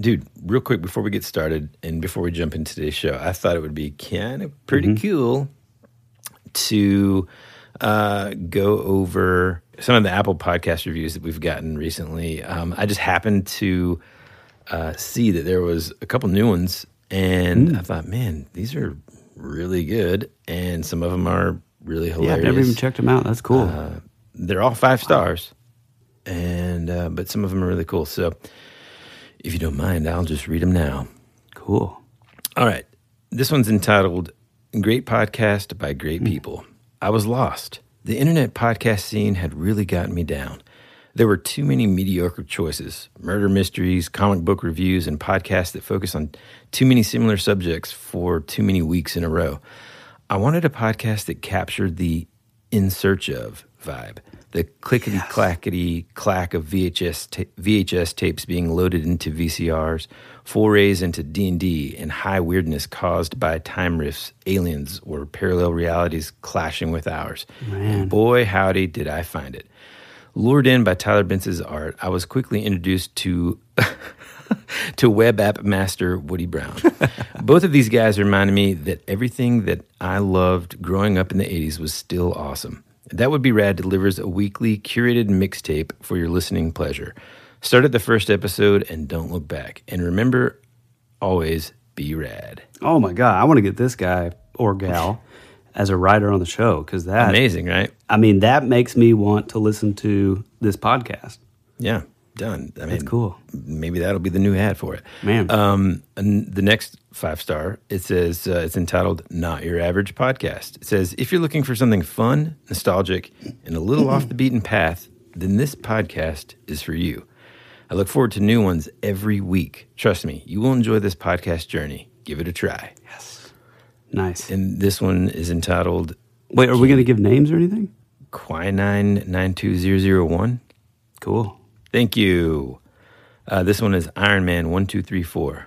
dude, real quick before we get started and before we jump into today's show, I thought it would be kind of pretty cool to uh, go over some of the Apple podcast reviews that we've gotten recently. Um, I just happened to uh, see that there was a couple new ones, and I thought, man, these are really good, and some of them are really hilarious. Yeah. I've never even checked them out. That's cool. Uh, they're all five stars, and uh, but some of them are really cool. So, if you don't mind, I'll just read them now. cool. All right. This one's entitled Great Podcast by Great hmm. People. I was lost. The internet podcast scene had really gotten me down. There were too many mediocre choices murder mysteries, comic book reviews, and podcasts that focus on too many similar subjects for too many weeks in a row. I wanted a podcast that captured the in search of vibe, the clickety clackety clack of VHS ta- VHS tapes being loaded into VCRs, forays into D and D, and high weirdness caused by time rifts, aliens, or parallel realities clashing with ours. Man. And boy, howdy, did I find it! Lured in by Tyler Bentz's art, I was quickly introduced to to web app master Woody Brown. Both of these guys reminded me that everything that I loved growing up in the 80s was still awesome. That Would Be Rad delivers a weekly curated mixtape for your listening pleasure. Start at the first episode and don't look back. And remember, always be rad. Oh my god, I want to get this guy or gal as a writer on the show because that. Amazing, right? I mean, that makes me want to listen to this podcast. Yeah, done. I mean, That's cool. Maybe that'll be the new ad for it. Man. Um, the next five star, it says uh, it's entitled "Not Your Average Podcast." It says if you're looking for something fun, nostalgic, and a little off the beaten path, then this podcast is for you. I look forward to new ones every week. Trust me, you will enjoy this podcast journey. Give it a try. Yes, nice. And this one is entitled Wait, are we going to give names or anything? Quinine nine two zero zero one. Cool. Thank you. Uh, this one is Iron Man one two three four.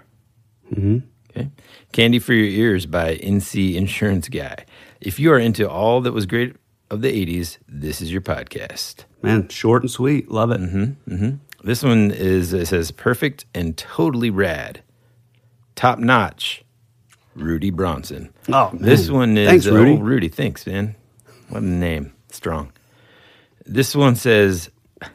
hmm Okay. Candy for Your Ears by NC Insurance Guy. If you are into all that was great of the 80s, this is your podcast. Man, short and sweet. Love it. hmm This one is, it says, perfect and totally rad. Top notch, Rudy Bronson. Oh, man. This one is Thanks, Rudy. oh, Rudy, thanks, man. What a name. Strong. This one says,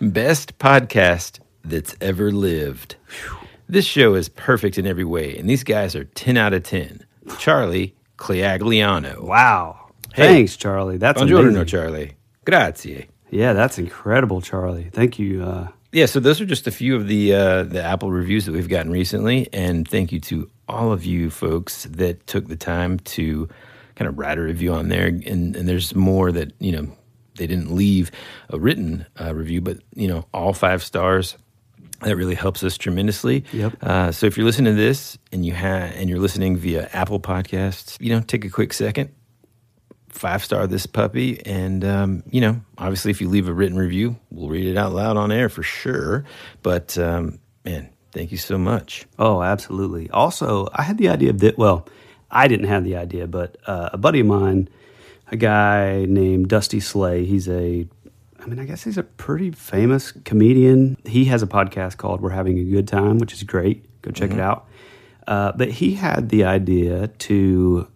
best podcast that's ever lived. This show is perfect in every way, and these guys are 10 out of 10. Charlie Cleagliano. Wow. Hey. Thanks, Charlie. That's Buongiorno, amazing. Charlie. Grazie. Yeah, that's incredible, Charlie. Thank you. Uh, Yeah, so those are just a few of the uh, the Apple reviews that we've gotten recently, and thank you to all of you folks that took the time to kind of write a review on there. And, and there's more that you know they didn't leave a written uh, review, but you know all five stars. That really helps us tremendously. Yep. Uh, so if you're listening to this and you have and you're listening via Apple Podcasts, you know, take a quick second, five star this puppy and um, you know obviously if you leave a written review we'll read it out loud on air for sure but um, man thank you so much oh, absolutely. Also, I had the idea of that. Well, I didn't have the idea, but uh, a buddy of mine, a guy named Dusty Slay, he's a, I mean, I guess he's a pretty famous comedian. He has a podcast called We're Having a Good Time, which is great. Go check it out. Uh, but he had the idea to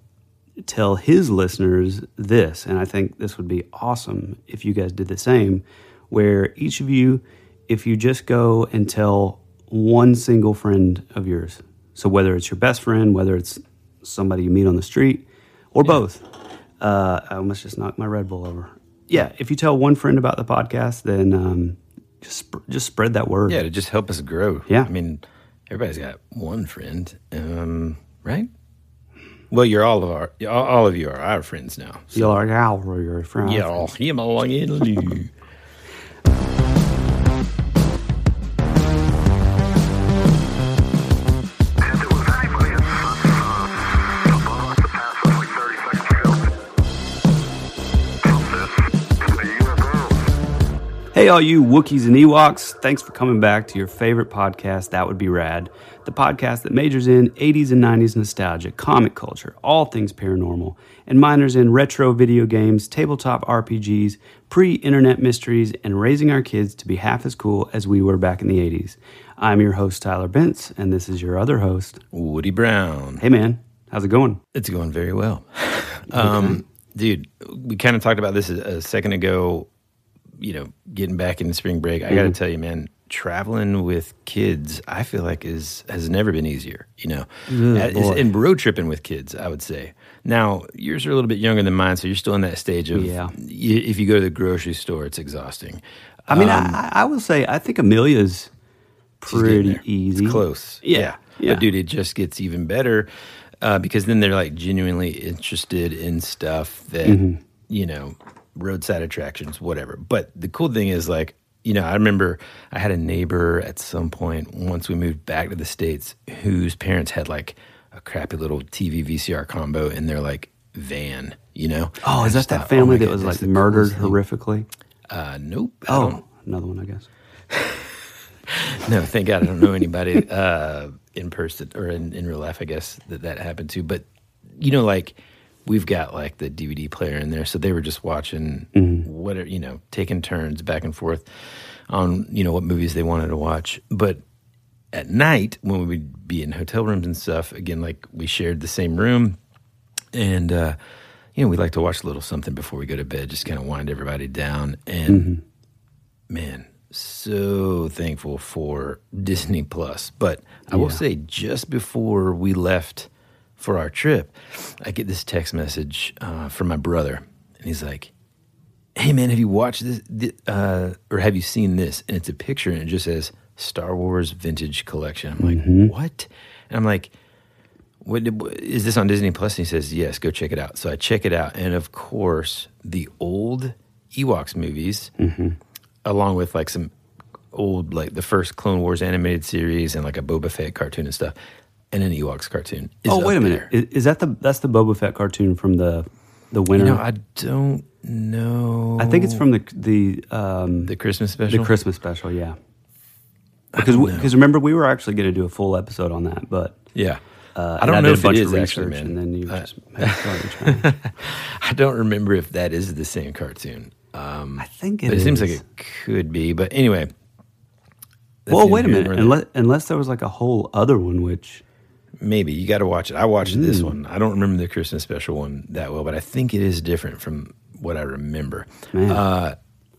tell his listeners this, and I think this would be awesome if you guys did the same, where each of you, if you just go and tell one single friend of yours, so whether it's your best friend, whether it's somebody you meet on the street, or both, uh, I almost just knocked my Red Bull over. Yeah, if you tell one friend about the podcast, then um, just just spread that word. yeah to just help us grow Yeah. i mean everybody's got one friend um, right well you're all of our all of you are our friends now You're like, "Ow, we're your friend." yeah all him along Hey, all you Wookiees and Ewoks, thanks for coming back to your favorite podcast, That Would Be Rad, the podcast that majors in 80s and 90s nostalgia, comic culture, all things paranormal, and minors in retro video games, tabletop RPGs, pre internet mysteries, and raising our kids to be half as cool as we were back in the 80s. I'm your host, Tyler Bentz, and this is your other host. Woody Brown. Hey, man, how's it going? It's going very well. Um, dude, we kind of talked about this a, a second ago, you know, getting back into spring break. I got to tell you, man, traveling with kids, I feel like is has never been easier, you know. And road tripping with kids, I would say. Now, yours are a little bit younger than mine, so you're still in that stage of Yeah. y- if you go to the grocery store, it's exhausting. I mean, I, I will say, I think Amelia's pretty easy. It's close. Yeah, yeah. But dude, it just gets even better uh, because then they're like genuinely interested in stuff that, Mm-hmm. you know, roadside attractions, whatever. But the cool thing is like, you know, I remember I had a neighbor at some point once we moved back to the States whose parents had like a crappy little TV VCR combo in their like van, you know? Oh, is that that thought, family my that was like murdered horrifically? Uh, nope. Oh, another one, I guess. No, thank God I don't know anybody uh, in person or in, in real life, I guess, that that happened to. But, you know, like we've got like the DVD player in there. So they were just watching whatever, you know, taking turns back and forth on, you know, what movies they wanted to watch. But at night, when we would be in hotel rooms and stuff, again, like we shared the same room. And, uh, you know, we like to watch a little something before we go to bed, just kind of wind everybody down. And man, so thankful for Disney Plus. But I will say, just before we left for our trip, I get this text message uh, from my brother, and he's like, "Hey man, have you watched this? Uh, or have you seen this?" And it's a picture, and it just says Star Wars Vintage Collection. I'm like, "What?" And I'm like. What, is this on Disney Plus? And he says, yes, go check it out. So I check it out. And of course, the old Ewoks movies, along with like some old, like the first Clone Wars animated series and like a Boba Fett cartoon and stuff, and an Ewoks cartoon. Oh, wait a minute. Is, is that the that's the Boba Fett cartoon from the the winter? You know, I don't know. I think it's from the the um, the Christmas special. the Christmas special. Yeah. Because because remember we were actually going to do a full episode on that, but Yeah. uh, I don't and know if it is actually, man. and then you Uh, just had to start trying. I don't remember if that is the same cartoon. Um, I think but it it seems like it could be. But anyway. well, wait a minute. Unless unless there was like a whole other one, which Maybe you got to watch it. I watched Mm. this one. I don't remember the Christmas special one that well, but I think it is different from what I remember. Uh,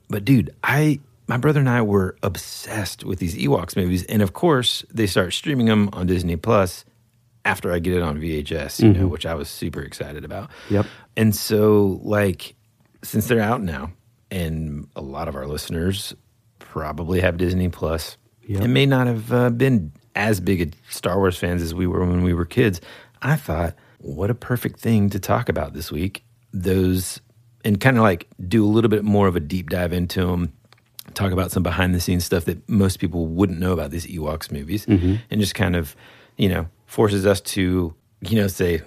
but dude, I my brother and I were obsessed with these Ewoks movies, and of course they start streaming them on Disney Plus after I get it on VHS, you know, which I was super excited about. Mm-hmm. Yep. And so, like, since they're out now, and a lot of our listeners probably have Disney Plus, Yep. and may not have uh, been as big a Star Wars fans as we were when we were kids. I thought, what a perfect thing to talk about this week. Those, and kind of like do a little bit more of a deep dive into them, talk about some behind the scenes stuff that most people wouldn't know about these Ewoks movies, mm-hmm. and just kind of, you know, forces us to, you know, say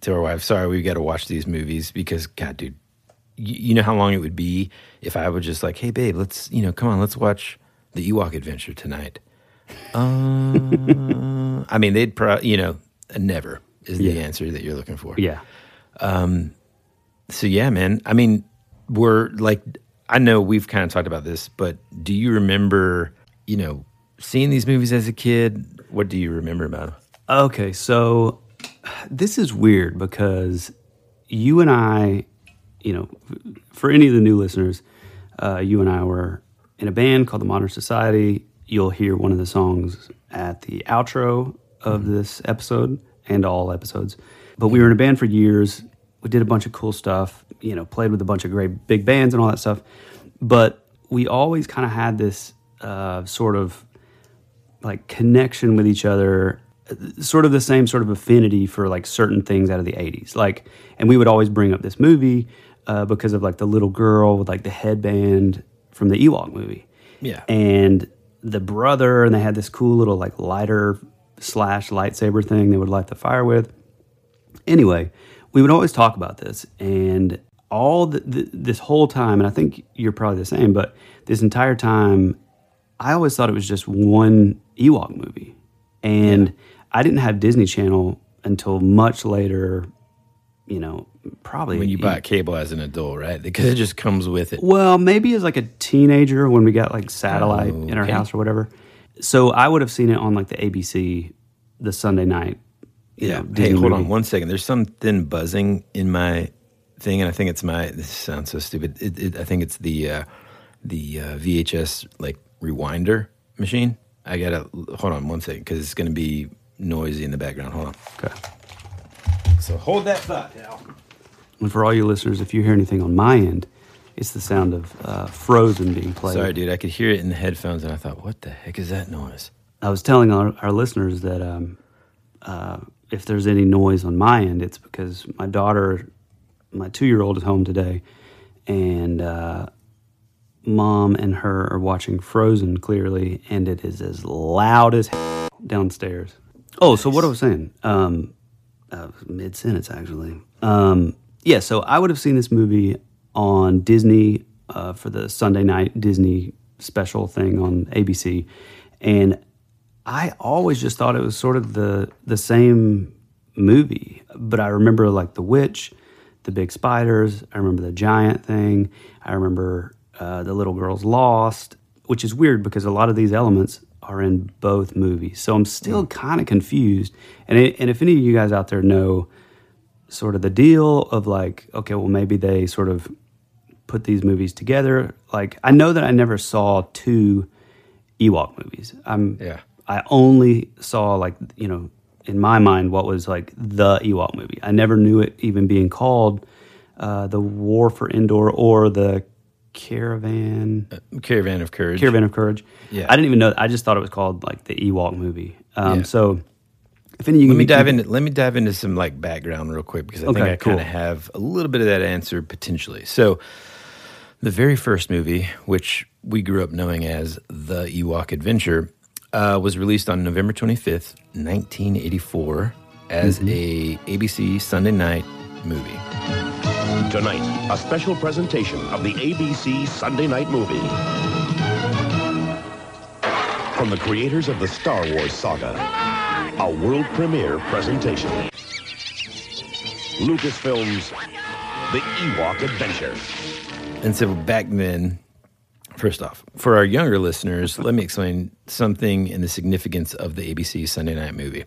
to our wife, sorry, we got to watch these movies because, God, dude, you, you know how long it would be if I would just like, hey, babe, let's, you know, come on, let's watch the Ewok Adventure tonight. Uh, I mean, they'd probably, you know, never is the answer that you're looking for. yeah, Um, So yeah, man. I mean, we're like, I know we've kind of talked about this, but do you remember, you know, seeing these movies as a kid? What do you remember about them? Okay, so this is weird because you and I, you know, for any of the new listeners, uh, you and I were in a band called the Modern Society. You'll hear one of the songs at the outro of this episode and all episodes. But we were in a band for years. We did a bunch of cool stuff, you know, played with a bunch of great big bands and all that stuff. But we always kind of had this uh, sort of like connection with each other sort of the same sort of affinity for like certain things out of the 80s like and we would always bring up this movie uh, because of like the little girl with like the headband from the ewok movie Yeah. and the brother and they had this cool little like lighter slash lightsaber thing they would light the fire with anyway we would always talk about this and all the, the, this whole time, and I think you're probably the same, but this entire time, I always thought it was just one Ewok movie, and I didn't have Disney Channel until much later. You know, probably when you bought cable as an adult, right? Because it just comes with it. Well, maybe as like a teenager when we got like satellite in our house or whatever. So I would have seen it on like the ABC the Sunday night. Yeah. know, Hey, hold movie. on one second. There's something buzzing in my thing, and I think it's my. This sounds so stupid. It, it, I think it's the uh, the uh, VHS like rewinder machine. I gotta hold on one second because it's gonna be noisy in the background. Hold on. Okay. So hold that thought, Al. And for all you listeners, if you hear anything on my end, it's the sound of uh, Frozen being played. Sorry, dude. I could hear it in the headphones, and I thought, what the heck is that noise? I was telling our, our listeners that um, uh, if there's any noise on my end, it's because my daughter, my two year old, is home today, and uh, mom and her are watching Frozen clearly, and it is as loud as downstairs. Oh, so what I was saying, um, uh, mid sentence actually. Um, yeah, so I would have seen this movie on Disney uh, for the Sunday night Disney special thing on ABC, and I always just thought it was sort of the the same movie. But I remember like the witch, the big spiders. I remember the giant thing. I remember uh, the little girl's lost, which is weird because a lot of these elements are in both movies. So I'm still kind of confused. And it, and if any of you guys out there know sort of the deal of like, okay, well maybe they sort of put these movies together. Like I know that I never saw two Ewok movies. I'm Yeah. I only saw like you know in my mind what was like the Ewok movie. I never knew it even being called uh, the War for Endor or the Caravan Caravan of Courage. Caravan of Courage. Yeah. I didn't even know. I just thought it was called like the Ewok movie. Um, Yeah. So if any of you Let me dive into let me dive into some like background real quick because I think Okay, I kind of have a little bit of that answer potentially. So, the very first movie, which we grew up knowing as the Ewok Adventure, uh, was released on November twenty fifth, nineteen eighty four, as Mm-hmm. a ABC Sunday night movie. Tonight, a special presentation of the ABC Sunday Night Movie. From the creators of the Star Wars saga, a world premiere presentation. Lucasfilm's The Ewok Adventure. And so back then, first off, for our younger listeners, let me explain something in the significance of the ABC Sunday night movie.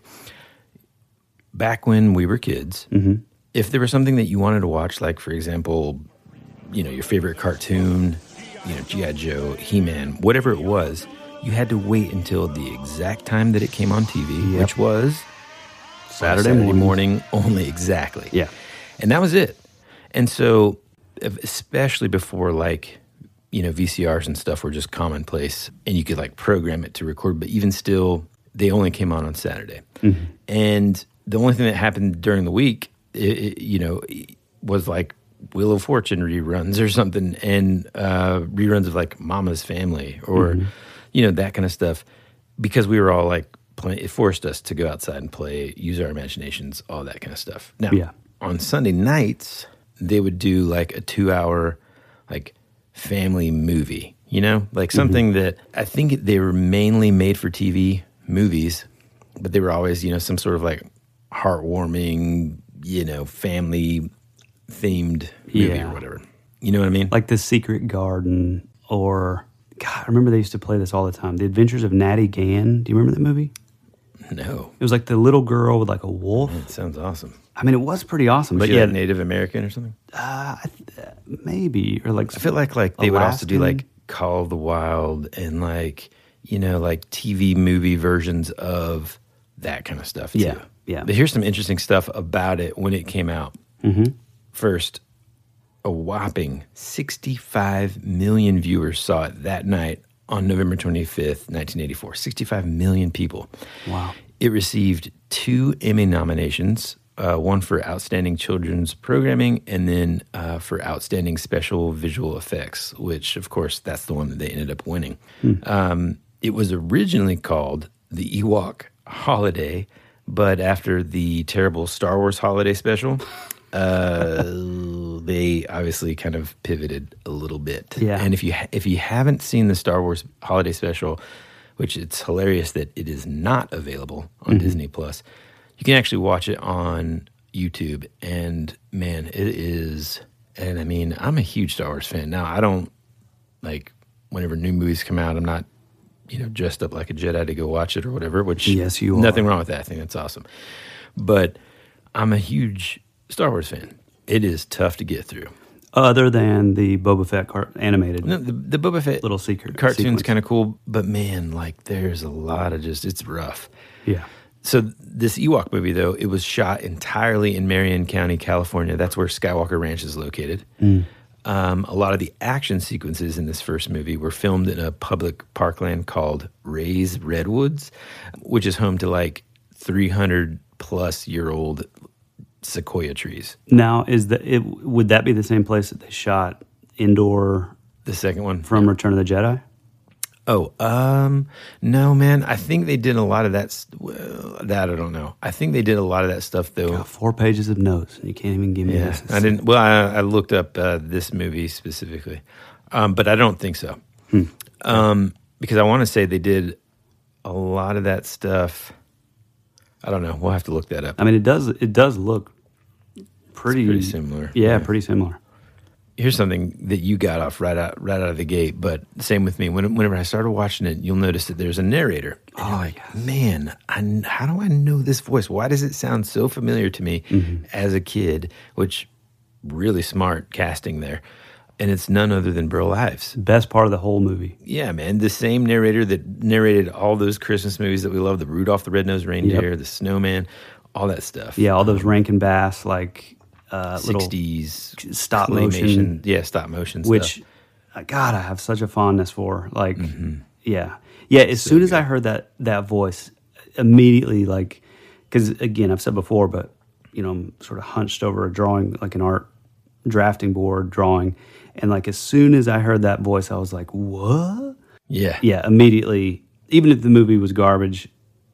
Back when we were kids, mm-hmm. if there was something that you wanted to watch, like for example, you know, your favorite cartoon, you know, G.I. Joe, He Man, whatever it was, you had to wait until the exact time that it came on TV, which was Saturday, morning. morning. only, exactly. Yeah. And that was it. And so, especially before like, you know, VCRs and stuff were just commonplace and you could like program it to record, but even still, they only came on on Saturday. And the only thing that happened during the week, it, it, you know, was like Wheel of Fortune reruns or something and uh, reruns of like Mama's Family or, you know, that kind of stuff because we were all like, play, it forced us to go outside and play, use our imaginations, all that kind of stuff. Now, Yeah. on Sunday nights, they would do like a two hour, like family movie, you know, like mm-hmm. something that I think they were mainly made for TV movies, but they were always, you know, some sort of like heartwarming, you know, family themed movie Yeah. or whatever. You know what I mean? like the Secret Garden or God, I remember they used to play this all the time. The Adventures of Natty Gann. Do you remember that movie? no. It was like the little girl with like a wolf. It sounds awesome. I mean, it was pretty awesome. Was but yeah, like Native American or something? uh, I th- maybe or like I feel like like they would also do like Call of the Wild and like you know like TV movie versions of that kind of stuff. Too. Yeah, yeah. But here's some interesting stuff about it when it came out. Mm-hmm. First, a whopping 65 million viewers saw it that night on November 25th, 1984. 65 million people. Wow. It received two Emmy nominations, uh, one for Outstanding Children's Programming and then uh, for Outstanding Special Visual Effects, which, of course, that's the one that they ended up winning. Um, it was originally called the Ewok Holiday, but after the terrible Star Wars Holiday Special, uh, they obviously kind of pivoted a little bit. Yeah. And if you ha- if you haven't seen the Star Wars Holiday Special, which it's hilarious that it is not available on Disney Plus, you can actually watch it on YouTube. And man, it is. And I mean, I'm a huge Star Wars fan. Now I don't like whenever new movies come out. I'm not you know dressed up like a Jedi to go watch it or whatever. Which Yes, you nothing are. wrong with that. I think that's awesome. But I'm a huge Star Wars fan. It is tough to get through. Other than the Boba Fett car- animated. No, the, the Boba Fett Little secret cartoon's kind of cool, but man, like there's a lot of just it's rough. Yeah. So this Ewok movie, though, it was shot entirely in Marin County, California. That's where Skywalker Ranch is located. Um, a lot of the action sequences in this first movie were filmed in a public parkland called Roy's Redwoods, which is home to like 300 plus year old sequoia trees. Now, is the it would that be the same place that they shot Endor The second one from Return of the Jedi? Oh, um, no, man. I think they did a lot of that. Well, that I don't know. I think they did a lot of that stuff though. Four pages of notes, and you can't even give me Yeah, this. I didn't. Well, I, I looked up uh, this movie specifically, um, but I don't think so. Um, because I want to say they did a lot of that stuff. I don't know. We'll have to look that up. I mean, it does. It does look pretty, pretty similar. Yeah, Yeah. pretty similar. Here's something that you got off right out right out of the gate, but same with me. When, whenever I started watching it, you'll notice that there's a narrator. And you're oh, like, man, I, how do I know this voice? Why does it sound so familiar to me mm-hmm. as a kid? Which really smart casting there, and it's none other than Burl Ives. Best part of the whole movie. Yeah, man, the same narrator that narrated all those Christmas movies that we love: the Rudolph the Red-Nosed Reindeer, the Snowman, all that stuff. Yeah, all those Rankin Bass like uh, little sixties stop motion. yeah, stop motion, which stuff. uh, God, I have such a fondness for. Like, Mm-hmm. yeah, yeah. As soon as I heard that that voice, immediately like, because again, I've said before, but you know, I'm sort of hunched over a drawing, like an art drafting board drawing, and like as soon as I heard that voice, I was like, what? yeah, Yeah, immediately. Even if the movie was garbage,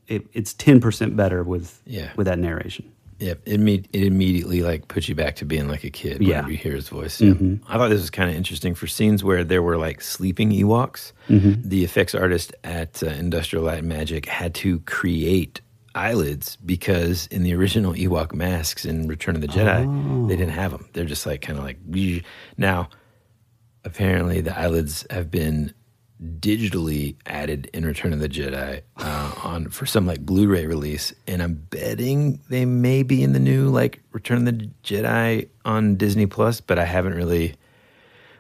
it, it's ten percent better with Yeah. with that narration. Yeah, it, imme- it immediately like puts you back to being like a kid Yeah. whenever you hear his voice. Yeah. I thought this was kind of interesting for scenes where there were like sleeping Ewoks. The effects artist at uh, Industrial Light and Magic had to create eyelids because in the original Ewok masks in Return of the Jedi, they didn't have them. They're just like kind of like now. Apparently, the eyelids have been digitally added in Return of the Jedi uh, on for some like Blu-ray release, and I'm betting they may be in the new like Return of the Jedi on Disney Plus, but I haven't really.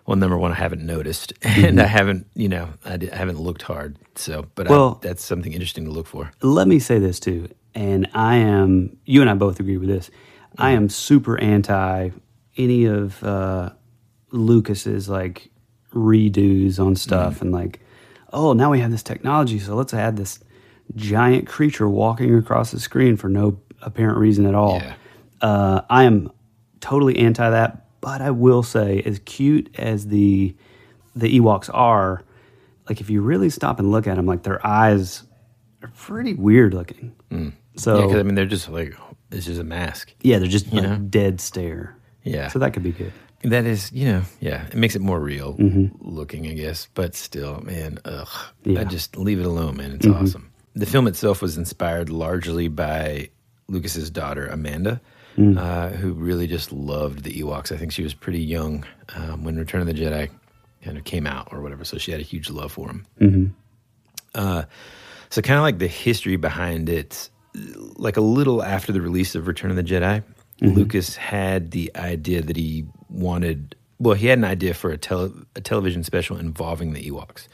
Well, number one, I haven't noticed, and I haven't, you know, I, I haven't looked hard. So, but Well- I, that's something interesting to look for. let me say this too, and I am. You and I both agree with this. I am super anti any of uh, Lucas's like redos on stuff, and like, oh, now we have this technology, so let's add this giant creature walking across the screen for no apparent reason at all. Yeah. Uh, I am totally anti that, but I will say, as cute as the the Ewoks are, like if you really stop and look at them, like their eyes are pretty weird looking. Mm. So Yeah, because I mean, they're just like it's just a mask. Yeah, they're just like know? dead stare. Yeah. so that could be good. That is, you know, yeah, it makes it more real mm-hmm. looking, I guess. But still, man, ugh, Yeah. I just leave it alone, man. It's mm-hmm. awesome. The film itself was inspired largely by Lucas's daughter Amanda, uh, who really just loved the Ewoks. I think she was pretty young um, when Return of the Jedi kind of came out or whatever, so she had a huge love for him. Uh, so kind of like the history behind it, like a little after the release of Return of the Jedi, Lucas had the idea that he wanted. Well, he had an idea for a, tele, a television special involving the Ewoks.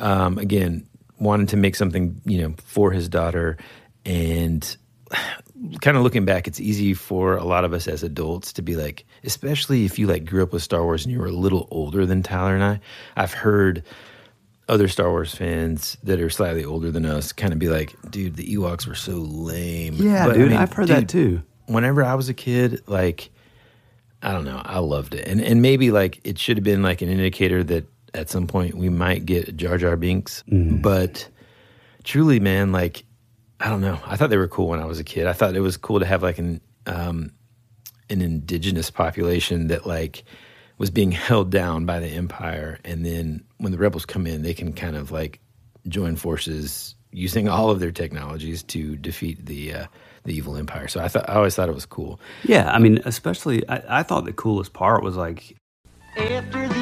Um, again, wanted to make something you know for his daughter, and kind of looking back, it's easy for a lot of us as adults to be like, especially if you like grew up with Star Wars and you were a little older than Tyler and I. I've heard other Star Wars fans that are slightly older than us kind of be like, dude, the Ewoks were so lame. Yeah, But, I dude, mean, I've heard that too. Whenever I was a kid, like, I don't know, I loved it. And and maybe like it should have been like an indicator that at some point we might get Jar Jar Binks. Mm. But truly, man, like, I don't know. I thought they were cool when I was a kid. I thought it was cool to have like an um, an indigenous population that like was being held down by the empire and then when the rebels come in they can kind of like join forces using all of their technologies to defeat the uh, the evil empire so i thought i always thought it was cool Yeah, I mean, especially I, I thought the coolest part was like After these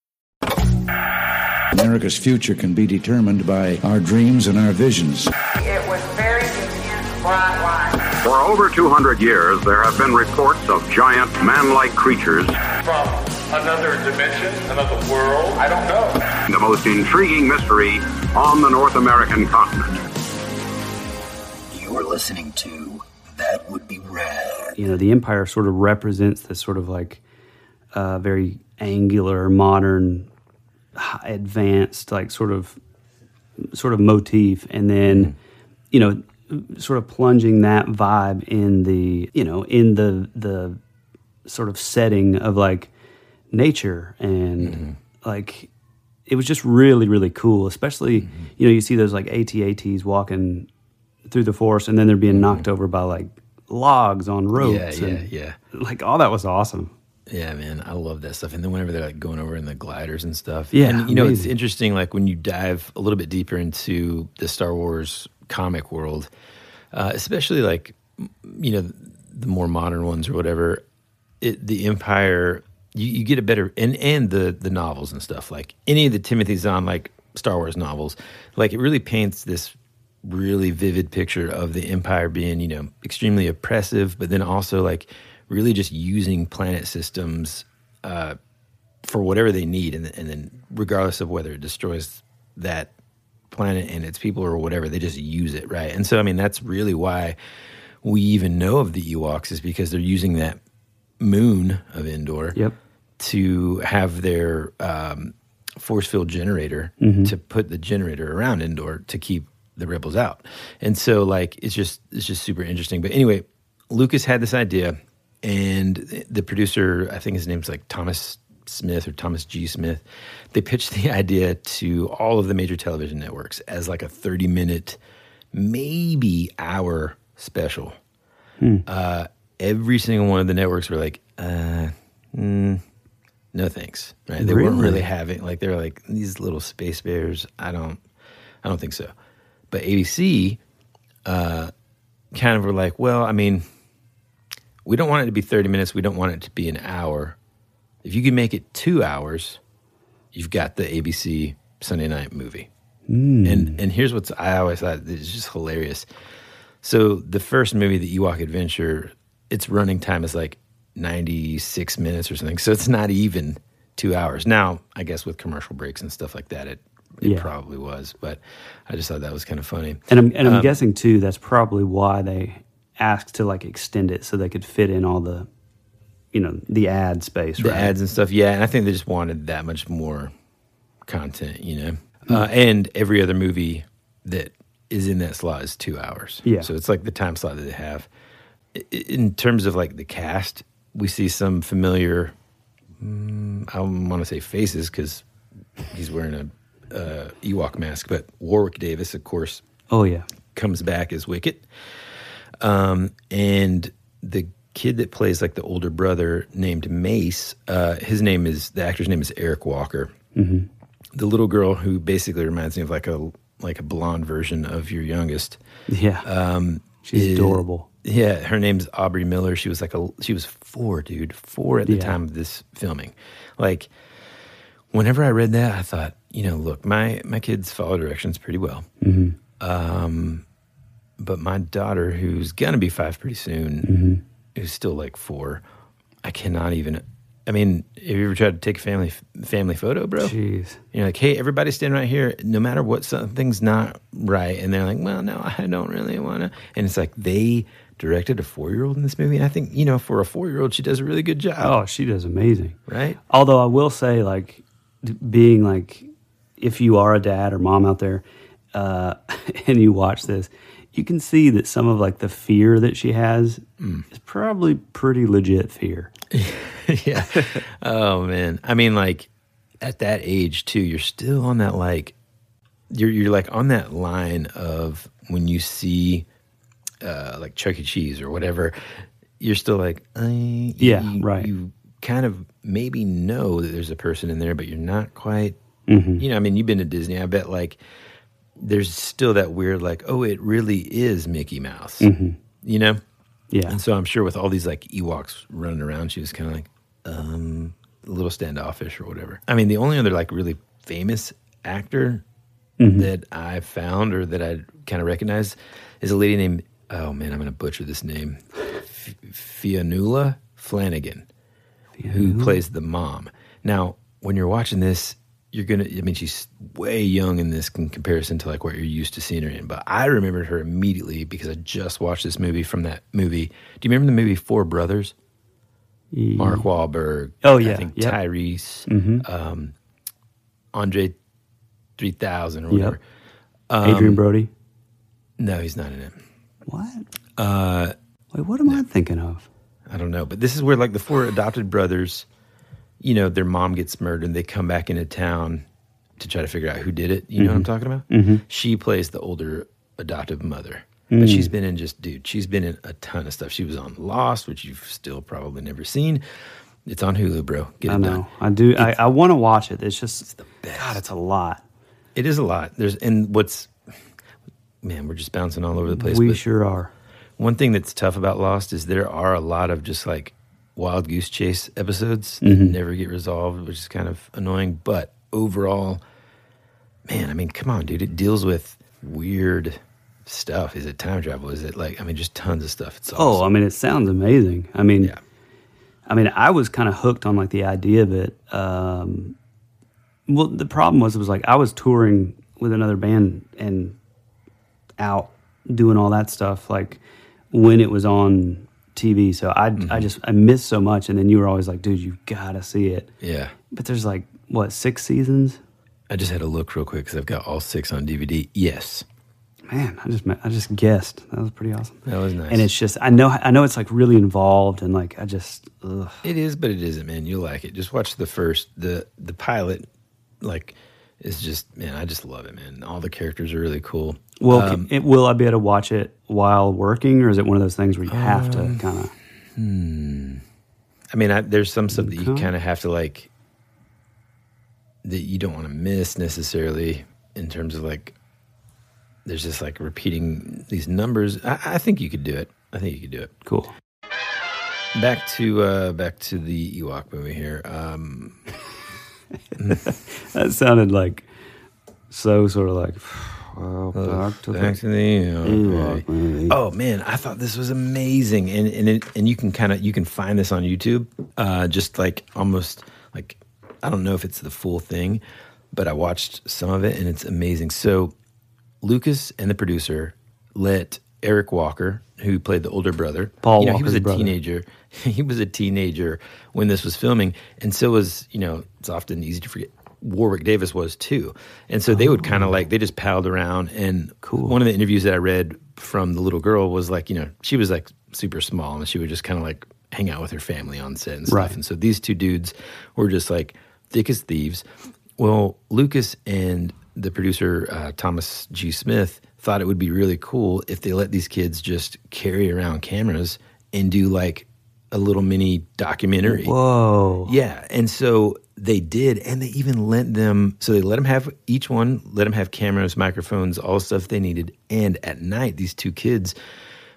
America's future can be determined by our dreams and our visions. It was very intense, bright light. For over 200 years, there have been reports of giant man-like creatures. From another dimension, another world, I don't know. The most intriguing mystery on the North American continent. You're listening to That Would Be Rad. you know the empire sort of represents this sort of like uh, very angular modern h- advanced like sort of sort of motif and then mm-hmm. you know sort of plunging that vibe in the you know in the the sort of setting of like nature. And mm-hmm. like it was just really really cool especially mm-hmm. you know you see those like AT-ATs walking through the forest and then they're being knocked over by like logs on ropes yeah and, yeah like all that was awesome Yeah, man, I love that stuff. And then whenever they're like going over in the gliders and stuff. Yeah, and you know, it's interesting. Like when you dive a little bit deeper into the Star Wars comic world, uh, especially like you know the more modern ones or whatever. It, the Empire, you, you get a better and and the the novels and stuff. Like any of the Timothy Zahn like Star Wars novels, like it really paints this really vivid picture of the empire being you know extremely oppressive but then also like really just using planet systems uh, for whatever they need and, and then regardless of whether it destroys that planet and its people or whatever they just use it right and so i mean that's really why we even know of the ewoks is because they're using that moon of endor Yep. to have their um, force field generator Mm-hmm. to put the generator around Endor to keep the rebels out. And so like it's just it's just super interesting. But anyway, Lucas had this idea and the producer, I think his name's like Thomas Smith or Thomas G. Smith, they pitched the idea to all of the major television networks as like a 30 minute, maybe hour special. Uh, every single one of the networks were like, uh, mm, no thanks. Right? They weren't Really? really having like they were like these little space bears. I don't, I don't think so. But ABC, uh, kind of were like, well, I mean, we don't want it to be thirty minutes. We don't want it to be an hour. If you can make it two hours, you've got the ABC Sunday night movie. And and here's what's I always thought it's just hilarious. So the first movie, the Ewok Adventure, its running time is like 96 minutes or something. So it's not even two hours. Now, I guess with commercial breaks and stuff like that, it it Yeah. probably was. But I just thought that was kind of funny. and i'm and i'm Um, guessing too that's probably why they asked to like extend it so they could fit in all the you know the ad space the right ads and stuff. Yeah, and I think they just wanted that much more content, you know. Uh, and every other movie that is in that slot is two hours. Yeah. so it's like the time slot that they have. In terms of like the cast, we see some familiar. Mm, I don't want to say faces because he's wearing a uh, Ewok mask, but Warwick Davis, of course, oh yeah comes back as Wicket. Um, and the kid that plays like the older brother named Mace, uh, his name is the actor's name is Eric Walker. Mm-hmm. The little girl who basically reminds me of like a like a blonde version of your youngest. yeah Um, she's is- adorable Yeah, her name's Aubrey Miller. She was like a she was four, dude, four at the Yeah. time of this filming. Like, whenever I read that, I thought, you know, look, my my kids follow directions pretty well. Um, but my daughter, who's gonna be five pretty soon, who's still like four, I cannot even I mean, have you ever tried to take a family family photo, bro? Jeez. You're like, hey, everybody stand right here. No matter what, something's not right, and they're like, well, no, I don't really want to. And it's like they directed a four year old in this movie. And I think you know, for a four year old, she does a really good job. Oh, she does amazing. Right. Although I will say, like, being like, if you are a dad or mom out there, uh, and you watch this, you can see that some of like the fear that she has is probably pretty legit fear. yeah. Oh man. I mean, like at that age too, you're still on that like you're you're like on that line of when you see uh like Chuck E. Cheese or whatever, you're still like, Yeah, you, right. You kind of maybe know that there's a person in there, but you're not quite. Mm-hmm. You know, I mean, you've been to Disney. I bet like there's still that weird like, oh, it really is Mickey Mouse. You know. Yeah. And so I'm sure with all these like Ewoks running around, she was kind of like, um, a little standoffish or whatever. I mean, the only other like really famous actor that I found or that I kind of recognize is a lady named, oh man, I'm going to butcher this name, F- Fionnuala Flanagan, who plays the mom. Now, when you're watching this, you're gonna. I mean, she's way young in this in comparison to like what you're used to seeing her in. But I remembered her immediately because I just watched this movie from that movie. Do you remember the movie Four Brothers? Mark Wahlberg. Oh, yeah. I think Yep. Tyrese, um, Andre three thousand or whatever. Adrien Brody. No, he's not in it. What? Uh, Wait, what am I thinking of? I don't know, but this is where like the four adopted brothers, you know, their mom gets murdered and they come back into town to try to figure out who did it. You know what I'm talking about? Mm-hmm. She plays the older adoptive mother. But she's been in just, dude, she's been in a ton of stuff. She was on Lost, which you've still probably never seen. It's on Hulu, bro. Get it I know. done. I do. I, I want to watch it. It's just, the best. God, it's a lot. It is a lot. There's, and what's, man, we're just bouncing all over the place. we sure are. One thing that's tough about Lost is there are a lot of just like wild goose chase episodes Mm-hmm. never get resolved, which is kind of annoying. But overall, man, I mean, come on, dude, it deals with weird stuff. Is it time travel? Is it like, I mean, just tons of stuff. It's Oh. I mean, it sounds amazing. I mean, Yeah. I mean, I was kind of hooked on like the idea of it. Um, well, the problem was, it was like I was touring with another band and out doing all that stuff, like when it was on TV. So I, I mm-hmm. just, I missed so much. And then you were always like, dude, you gotta see it. yeah. But there's like, what, six seasons? I just had to look real quick because I've got all six on DVD. Yes. Man, I just, I just guessed. That was pretty awesome. That was nice. And it's just, I know, I know it's like really involved and like, I just, ugh. It is, but it isn't, man. You'll like it. Just watch the first the the pilot. Like, is just man. I just love it, man. All the characters are really cool. Well, Um, it, will I be able to watch it while working, or is it one of those things where you have Um, to kind of? I mean, I, there's some stuff that you kind of have to like that you don't want to miss necessarily in terms of like. There's just like repeating these numbers. I, I think you could do it. I think you could do it. Cool. Back to uh back to the Ewok movie here. Um, That sounded like so sort of like. Well, back to back the to the Ewok Ewok. Oh man, I thought this was amazing, and and it, and you can kind of you can find this on YouTube, uh, just like almost like I don't know if it's the full thing, but I watched some of it and it's amazing. So Lucas and the producer let Eric Walker, who played the older brother, Paul you know, he was a brother. teenager. he was a teenager when this was filming, and so was you know it's often easy to forget. Warwick Davis was too, and so they would kind of like they just palled around. And Oh. Cool. one of the interviews that I read from the little girl was like, you know, she was like super small, and she would just kind of like hang out with her family on set and stuff. Right. And so these two dudes were just like thick as thieves. Well, Lucas and the producer uh, Thomas G. Smith thought it would be really cool if they let these kids just carry around cameras and do like a little mini documentary. Whoa. Yeah, and so they did, and they even lent them. So they let them have each one, let them have cameras, microphones, all stuff they needed. And at night, these two kids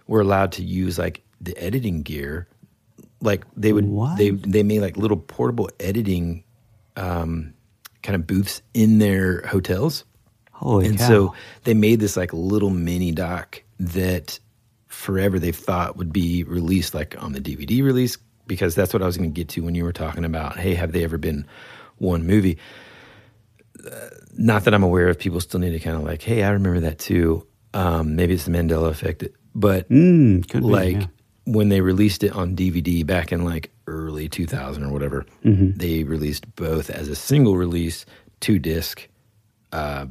were allowed to use like the editing gear. Like they would, What? they they made like little portable editing um, kind of booths in their hotels. Holy and cow. so they made this like little mini doc that forever they thought would be released like on the DVD release because that's what I was going to get to when you were talking about, hey, have they ever been one movie? Uh, not that I'm aware of. People still need to kind of like, hey, I remember that too. Um, maybe it's the Mandela effect, but Mm, could be, like yeah. when they released it on DVD back in like early 2000 or whatever, Mhm. they released both as a single release, two disc, uh,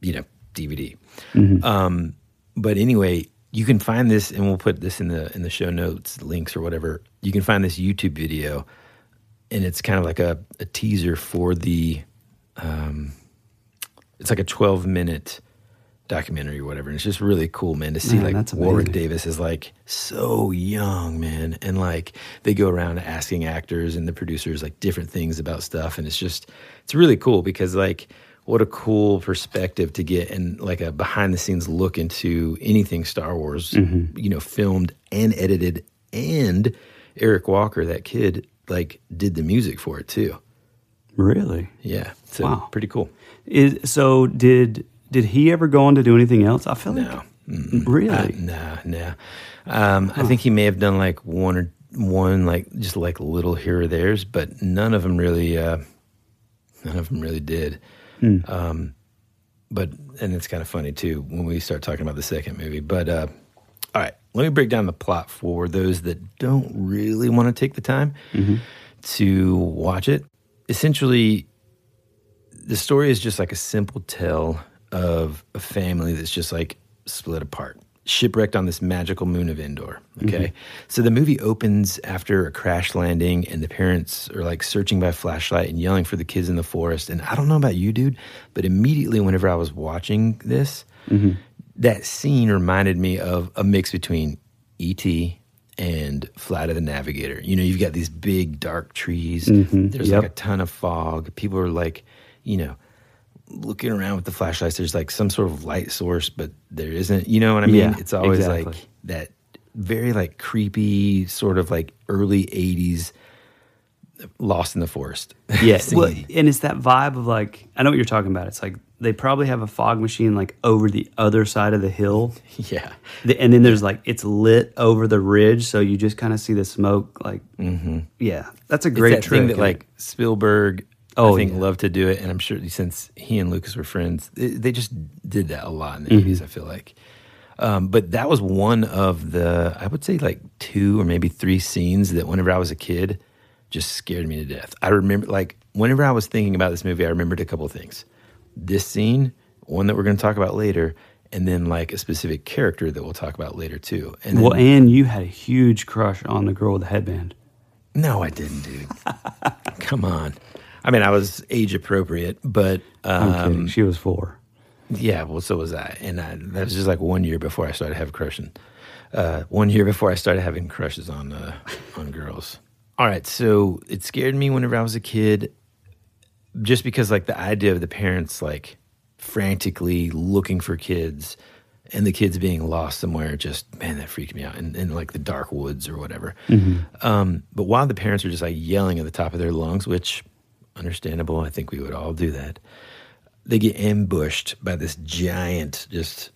you know, DVD. Mhm. Um, but anyway, you can find this, and we'll put this in the in the show notes, links or whatever. You can find this YouTube video, and it's kind of like a, a teaser for the. Um, it's like a 12 minute documentary or whatever. And it's just really cool, man, to see Man, like Warwick. Davis is like so young, man. And like they go around asking actors and the producers like different things about stuff. And it's just, it's really cool because like, what a cool perspective to get and like a behind the scenes look into anything Star Wars, Mhm. you know, filmed and edited. And Eric Walker, that kid, like did the music for it too. Really? Yeah. So Wow. pretty cool. Is so did did he ever go on to do anything else? I feel like No. really. Uh, nah, nah. Um, I think he may have done like one or one, like just like little here or there's, but none of them really, uh, none of them really did. Hmm. Um, but and it's kind of funny too when we start talking about the second movie. But uh, all right, let me break down the plot for those that don't really want to take the time to watch it. Essentially, the story is just like a simple tale of a family that's just like split apart, shipwrecked on this magical moon of Endor. Okay. Mhm. So the movie opens after a crash landing, and the parents are like searching by flashlight and yelling for the kids in the forest. And I don't know about you, dude, but immediately whenever I was watching this, Mm-hmm. that scene reminded me of a mix between E.T. and Flight of the Navigator. You know, you've got these big dark trees. Mhm, There's yep. like a ton of fog. People are like, you know, looking around with the flashlights. There's like some sort of light source, but there isn't. You know what I mean? Yeah, it's always exactly. like that very like creepy sort of like early 80s lost in the forest. Yeah, well, and it's that vibe of like I know what you're talking about. It's like they probably have a fog machine like over the other side of the hill. Yeah, The- and then there's like it's lit over the ridge, so you just kind of see the smoke. Like, mm-hmm. yeah, that's a It's great that trick. thing that like Spielberg, Oh, I think, yeah. loved to do it, and I'm sure since he and Lucas were friends, they, they just did that a lot in the Mhm. 80s. I feel like, um, but that was one of the I would say like two or maybe three scenes that whenever I was a kid, just scared me to death. I remember like whenever I was thinking about this movie, I remembered a couple of things. This scene, one that we're going to talk about later, and then like a specific character that we'll talk about later too. And then, well, and you had a huge crush on the girl with the headband. no, I didn't, dude. Come on. I mean, I was age appropriate, but um. She was four. yeah, well, so was I, and I, that was just like one year before I started having crushing. Uh, one year before I started having crushes on uh, on girls. All right, so it scared me whenever I was a kid, just because like the idea of the parents like frantically looking for kids and the kids being lost somewhere just man that freaked me out in, in like the dark woods or whatever um, but while the parents are just like yelling at the top of their lungs which understandable i think we would all do that they get ambushed by this giant just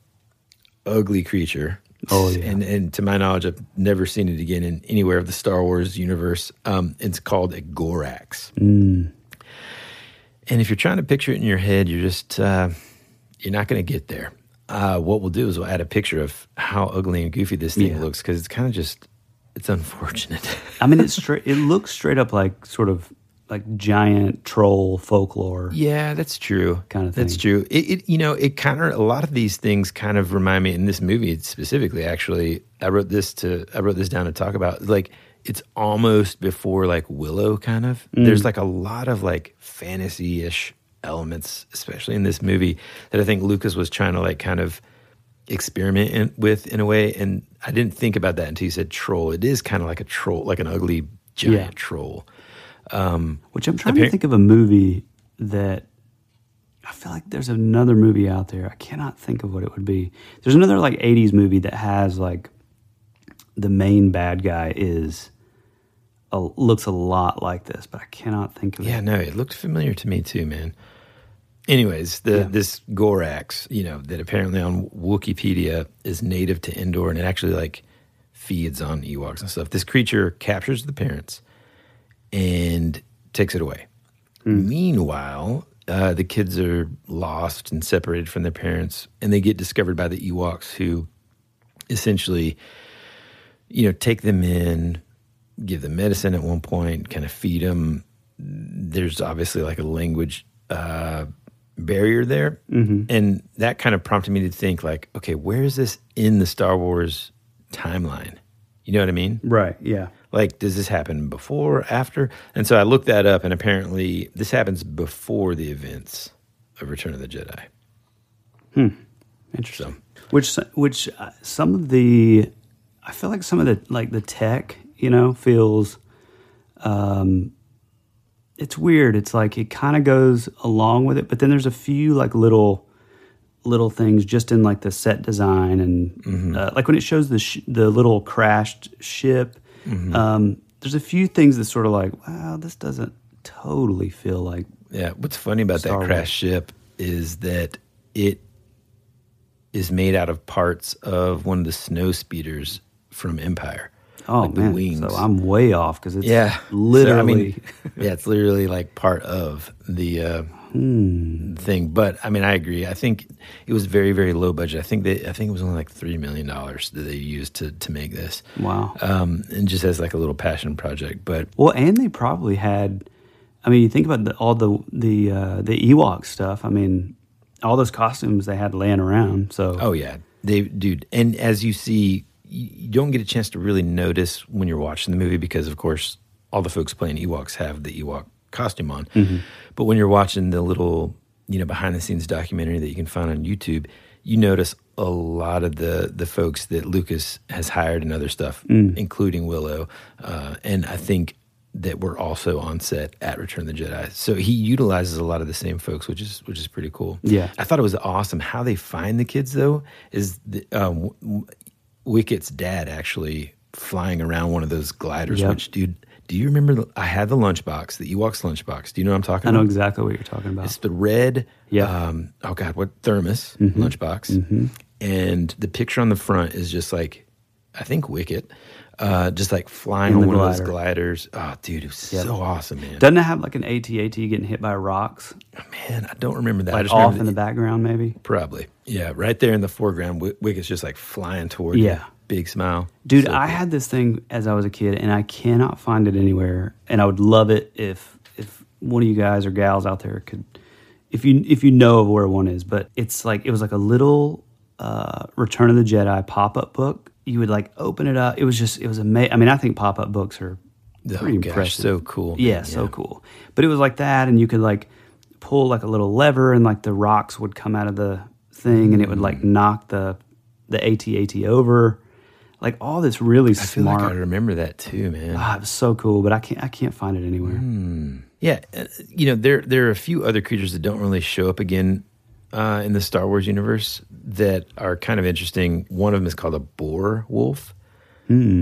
ugly creature Oh, yeah. and and to my knowledge i've never seen it again in anywhere of the star wars universe um, it's called a gorax Mm. and if you're trying to picture it in your head, you're just uh, you're not going to get there. Uh, what we'll do is we'll add a picture of how ugly and goofy this thing Yeah. looks because it's kind of just it's unfortunate. I mean, it's straight. It looks straight up like sort of like giant troll folklore. yeah, that's true. Kind of That's true. It, it you know it kind of a lot of these things kind of remind me in this movie specifically. Actually, I wrote this to I wrote this down to talk about like it's almost before like Willow kind of. Mm. There's like a lot of like fantasy ish elements, especially in this movie, that I think Lucas was trying to like kind of experiment in, with in a way. And I didn't think about that until you said troll. It is kind of like a troll, like an ugly giant Yeah. troll. Um, Which I'm trying to think of a movie that I feel like there's another movie out there. I cannot think of what it would be. There's another like 80s movie that has like the main bad guy is a, looks a lot like this, but I cannot think of Yeah, it. Yeah, no, it looked familiar to me too, man. Anyways, the Yeah. this Gorax, you know, that apparently on Wikipedia is native to Endor, and it actually like feeds on Ewoks and stuff. This creature captures the parents and takes it away. Meanwhile, uh, the kids are lost and separated from their parents, and they get discovered by the Ewoks, who essentially, you know, take them in, give them medicine at one point, kind of feed them. There's obviously like a language uh, barrier there, and that kind of prompted me to think, like, okay, where is this in the Star Wars timeline? You know what I mean? Right. Yeah. Like, does this happen before, after? And so I looked that up, and apparently this happens before the events of Return of the Jedi. Hmm. Interesting. Which which uh, some of the I feel like some of the like the tech, you know, feels um it's weird. It's like it kind of goes along with it, but then there's a few like little little things just in like the set design and uh, like when it shows the sh- the little crashed ship. Um, there's a few things that sort of like, wow, this doesn't totally feel like Yeah, what's funny about Star that Wars. crash ship is that it is made out of parts of one of the snow speeders from Empire. oh like the man. wings. So I'm way off because it's yeah, literally. So, I mean, yeah, it's literally like part of the uh, Hmm. thing. But I mean, I agree. I think it was very, very low budget. I think they, I think it was only like three million dollars that they used to to make this. Wow. Um, and just as like a little passion project. But Well, and they probably had. I mean, you think about the, all the the uh, the Ewok stuff. I mean, all those costumes they had laying around. So Oh yeah, they dude. And as you see, you you don't get a chance to really notice when you're watching the movie because, of course, all the folks playing Ewoks have the Ewok costume on. But when you're watching the little, you know, behind the scenes documentary that you can find on YouTube, you notice a lot of the the folks that Lucas has hired and other stuff, including Willow, uh, and I think that were also on set at Return of the Jedi. So he utilizes a lot of the same folks, which is which is pretty cool. Yeah. I thought it was awesome how they find the kids though. Is the, um, Wicket's dad actually flying around one of those gliders? Yep. Which, dude, do you remember? the- I had the lunchbox, the Ewoks lunchbox. Do you know what I'm talking about? I know exactly what you're talking about. It's the red, Yeah. Mm-hmm. um, oh God, what thermos lunchbox, and the picture on the front is just like, I think Wicket, uh, just like flying In on one of those gliders. Oh, dude, it was so awesome, man. Doesn't it have like an AT-AT getting hit by rocks, man, I don't remember that. I like just off in the the- background, maybe? Probably, yeah, right there in the foreground. Wick- Wicket's just like flying toward Yeah. you, big smile, Dude, So I cool. had this thing as I was a kid, and I cannot find it anywhere. And I would love it if if one of you guys or gals out there could, if you if you know of where one is. But it's like it was like a little uh, Return of the Jedi pop up book. You would like open it up. It was just it was amazing. I mean, I think pop up books are Oh, pretty gosh, impressive. so cool, Yeah, man, so yeah. cool. But it was like that, and you could like pull like a little lever, and like the rocks would come out of the thing, and it would like Mm. knock the the AT-AT over. Like all this really I smart. like I remember that too, man. Ah, it was so cool, but I can't I can't find it anywhere. Hmm. Yeah, uh, you know there there are a few other creatures that don't really show up again uh, in the Star Wars universe that are kind of interesting. One of them is called a boar wolf,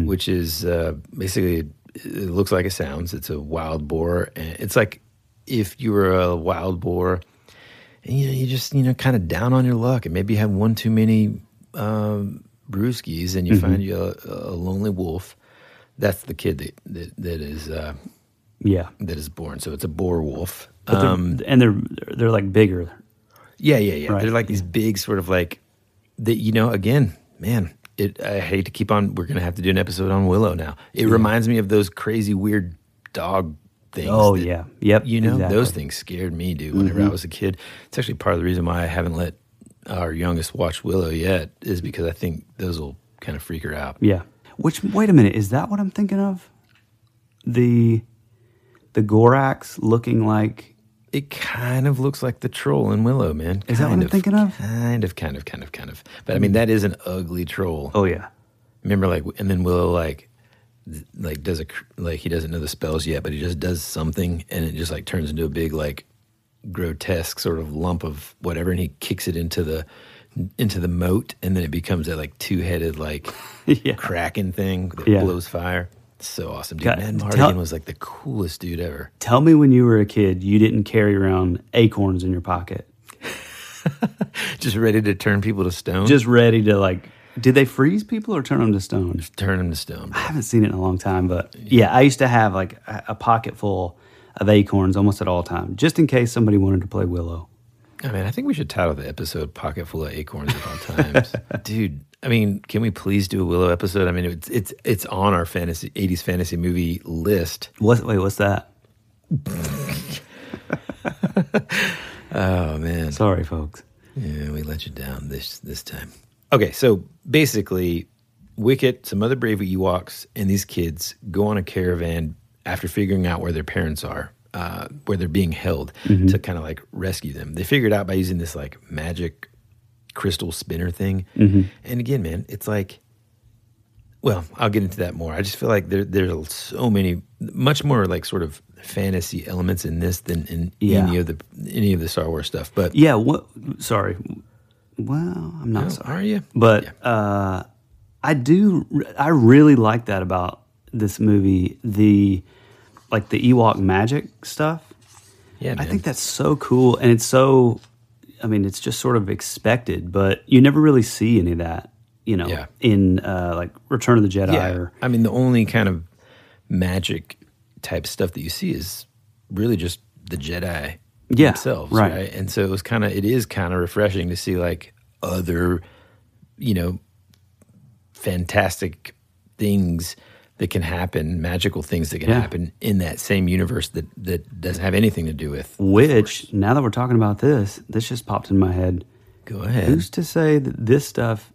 which is uh, basically it looks like it sounds. It's a wild boar, and it's like if you were a wild boar, and you know you just you know kind of down on your luck, and maybe you had one too many um, brewskis, and you find you a, a lonely wolf. That's the kid that that, that is. Uh, Yeah, that is born. So it's a boar wolf. they're, Um, and they're they're like bigger. yeah, yeah, yeah. Right, They're like these big, sort of like that. You know, again, man. It. I hate to keep on. We're gonna have to do an episode on Willow now. It reminds me of those crazy, weird dog things. Oh, that- yeah. Yep, You know, exactly. Mm-hmm. those things scared me, dude. Whenever I was a kid, it's actually part of the reason why I haven't let our youngest watch Willow yet. Is because I think those will kind of freak her out. Yeah. Which wait a minute, is that what I'm thinking of? The the Gorax looking like It kind of looks like the troll in Willow, man. Is that what I'm thinking of? Kind of, kind of, kind of, kind of. But I mean, that is an ugly troll. oh yeah. Remember, like, and then Willow, like, like does a like he doesn't know the spells yet, but he just does something, and it just like turns into a big like grotesque sort of lump of whatever, and he kicks it into the into the moat, and then it becomes that like two headed like Yeah. kraken thing that Yeah. blows fire. So awesome, dude. God, Ned tell- was like the coolest dude ever. Tell me when you were a kid you didn't carry around acorns in your pocket. Just ready to turn people to stone. Just ready to like Did they freeze people or turn them to stone? Just Turn them to stone. I haven't seen it in a long time, but yeah, I used to have like a, a pocket full of acorns almost at all time, just in case somebody wanted to play Willow. Oh, I mean, I think we should title the episode "Pocket Full of Acorns at All Times," dude. I mean, can we please do a Willow episode? I mean, it's it's it's on our fantasy '80s fantasy movie list. What? Wait, what's that? Oh man, Sorry, folks. Yeah, we let you down this this time. Okay, so basically, Wicket, some other brave Ewoks, and these kids go on a caravan after figuring out where their parents are, uh, where they're being held, to kind of like rescue them. They figure it out by using this like magic crystal spinner thing. And again, man, it's like, well, I'll get into that more. I just feel like there there's so many, much more like sort of fantasy elements in this than in Yeah. any of the any of the Star Wars stuff. But Yeah. What? Sorry. Well, I'm not Oh, sorry. are you? But Yeah. uh, I do. I really like that about this movie. The like the Ewok magic stuff. Yeah, I think that's so cool, and it's so. I mean, it's just sort of expected, but you never really see any of that. You know, Yeah. in uh, like Return of the Jedi yeah. or I mean, the only kind of magic type stuff that you see is really just the Jedi Yeah, themselves, right. right? And so it was kind of it is kind of refreshing to see like other, you know, fantastic things that can happen, magical things that can Yeah. happen in that same universe that that doesn't have anything to do with. which. Now that we're talking about this, this just popped in my head. Go ahead. Who's to say that this stuff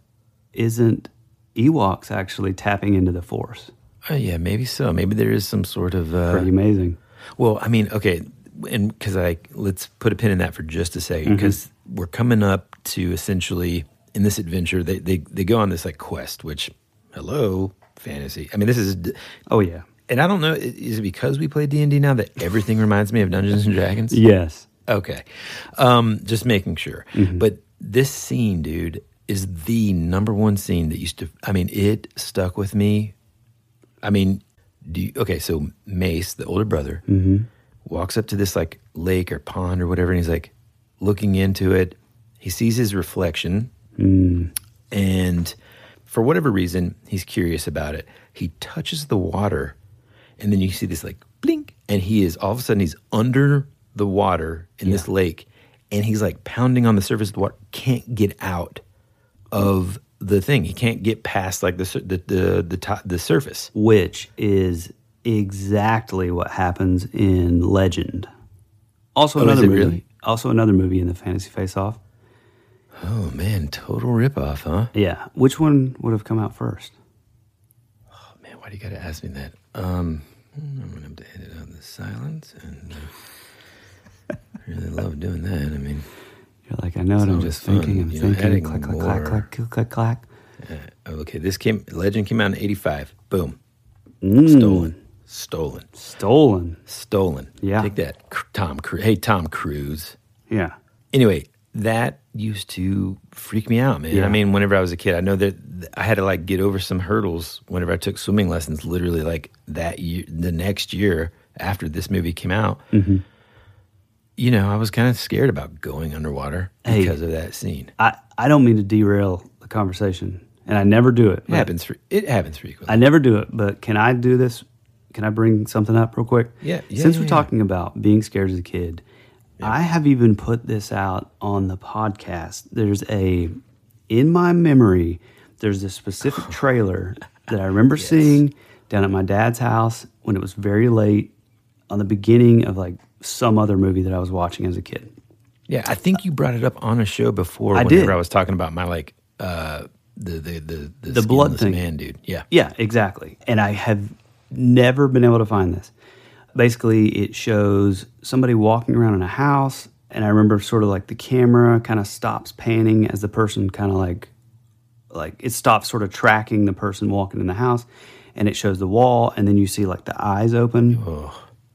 isn't Ewoks actually tapping into the Force? Oh, yeah, maybe so. Maybe there is some sort of uh, Pretty amazing. Well, I mean, okay, and because I let's put a pin in that for just a second because we're coming up to essentially in this adventure they, they they go on this like quest, which hello fantasy. I mean, this is Oh yeah. and I don't know, is it because we play D and D now that everything reminds me of Dungeons and Dragons? Yes. Okay, um, just making sure. Mm-hmm. But this scene, dude, is the number one scene that used to. I mean, it stuck with me. I mean, do you, okay? So Mace, the older brother, mm-hmm. walks up to this like lake or pond or whatever, and he's like looking into it. He sees his reflection, mm. and for whatever reason, he's curious about it. He touches the water, and then you see this like blink, and he is all of a sudden he's under the water in this lake, and he's like pounding on the surface of the water, can't get out of the thing. He can't get past like the the the the, top, the surface. Which is exactly what happens in Legend. Also Oh, another movie. really? Also another movie in the Fantasy Face Off. Oh man, total ripoff, huh? Yeah. Which one would have come out first? Oh Man, why do you got to ask me that? Um, I'm gonna have to edit out the silence, and uh, I really love doing that. I mean, You're like, I know what It's I'm just fun, thinking. I'm you thinking. adding Clack, clack, clack, clack, clack, clack, clack. uh, okay, this came. Legend came out in '85. Boom, Mm. stolen, stolen, Stolen. stolen. Yeah. take that, Tom. Cru- hey, Tom Cruise. Yeah. Anyway, that used to freak me out, man. Yeah. I mean, whenever I was a kid, I know that I had to like get over some hurdles whenever I took swimming lessons. Literally, like that year, the next year after this movie came out, Mm-hmm. you know, I was kind of scared about going underwater Hey. because of that scene. I, I don't mean to derail the conversation, and I never do it. It happens. Fre- it happens frequently. I never do it, but can I do this? Can I bring something up real quick? Yeah, yeah, Since yeah, we're talking about being scared as a kid, I have even put this out on the podcast. There's a, in my memory, there's a specific trailer that I remember seeing down at my dad's house when it was very late on the beginning of like some other movie that I was watching as a kid. Yeah, I think you brought it up on a show before. I whenever did. I was talking about my like uh, the the the the, The blood thing. man, dude. Yeah, Yeah, exactly. And I have never been able to find this. Basically, it shows somebody walking around in a house, and I remember sort of like the camera kind of stops panning as the person kind of like, like it stops sort of tracking the person walking in the house, and it shows the wall, and then you see like the eyes open,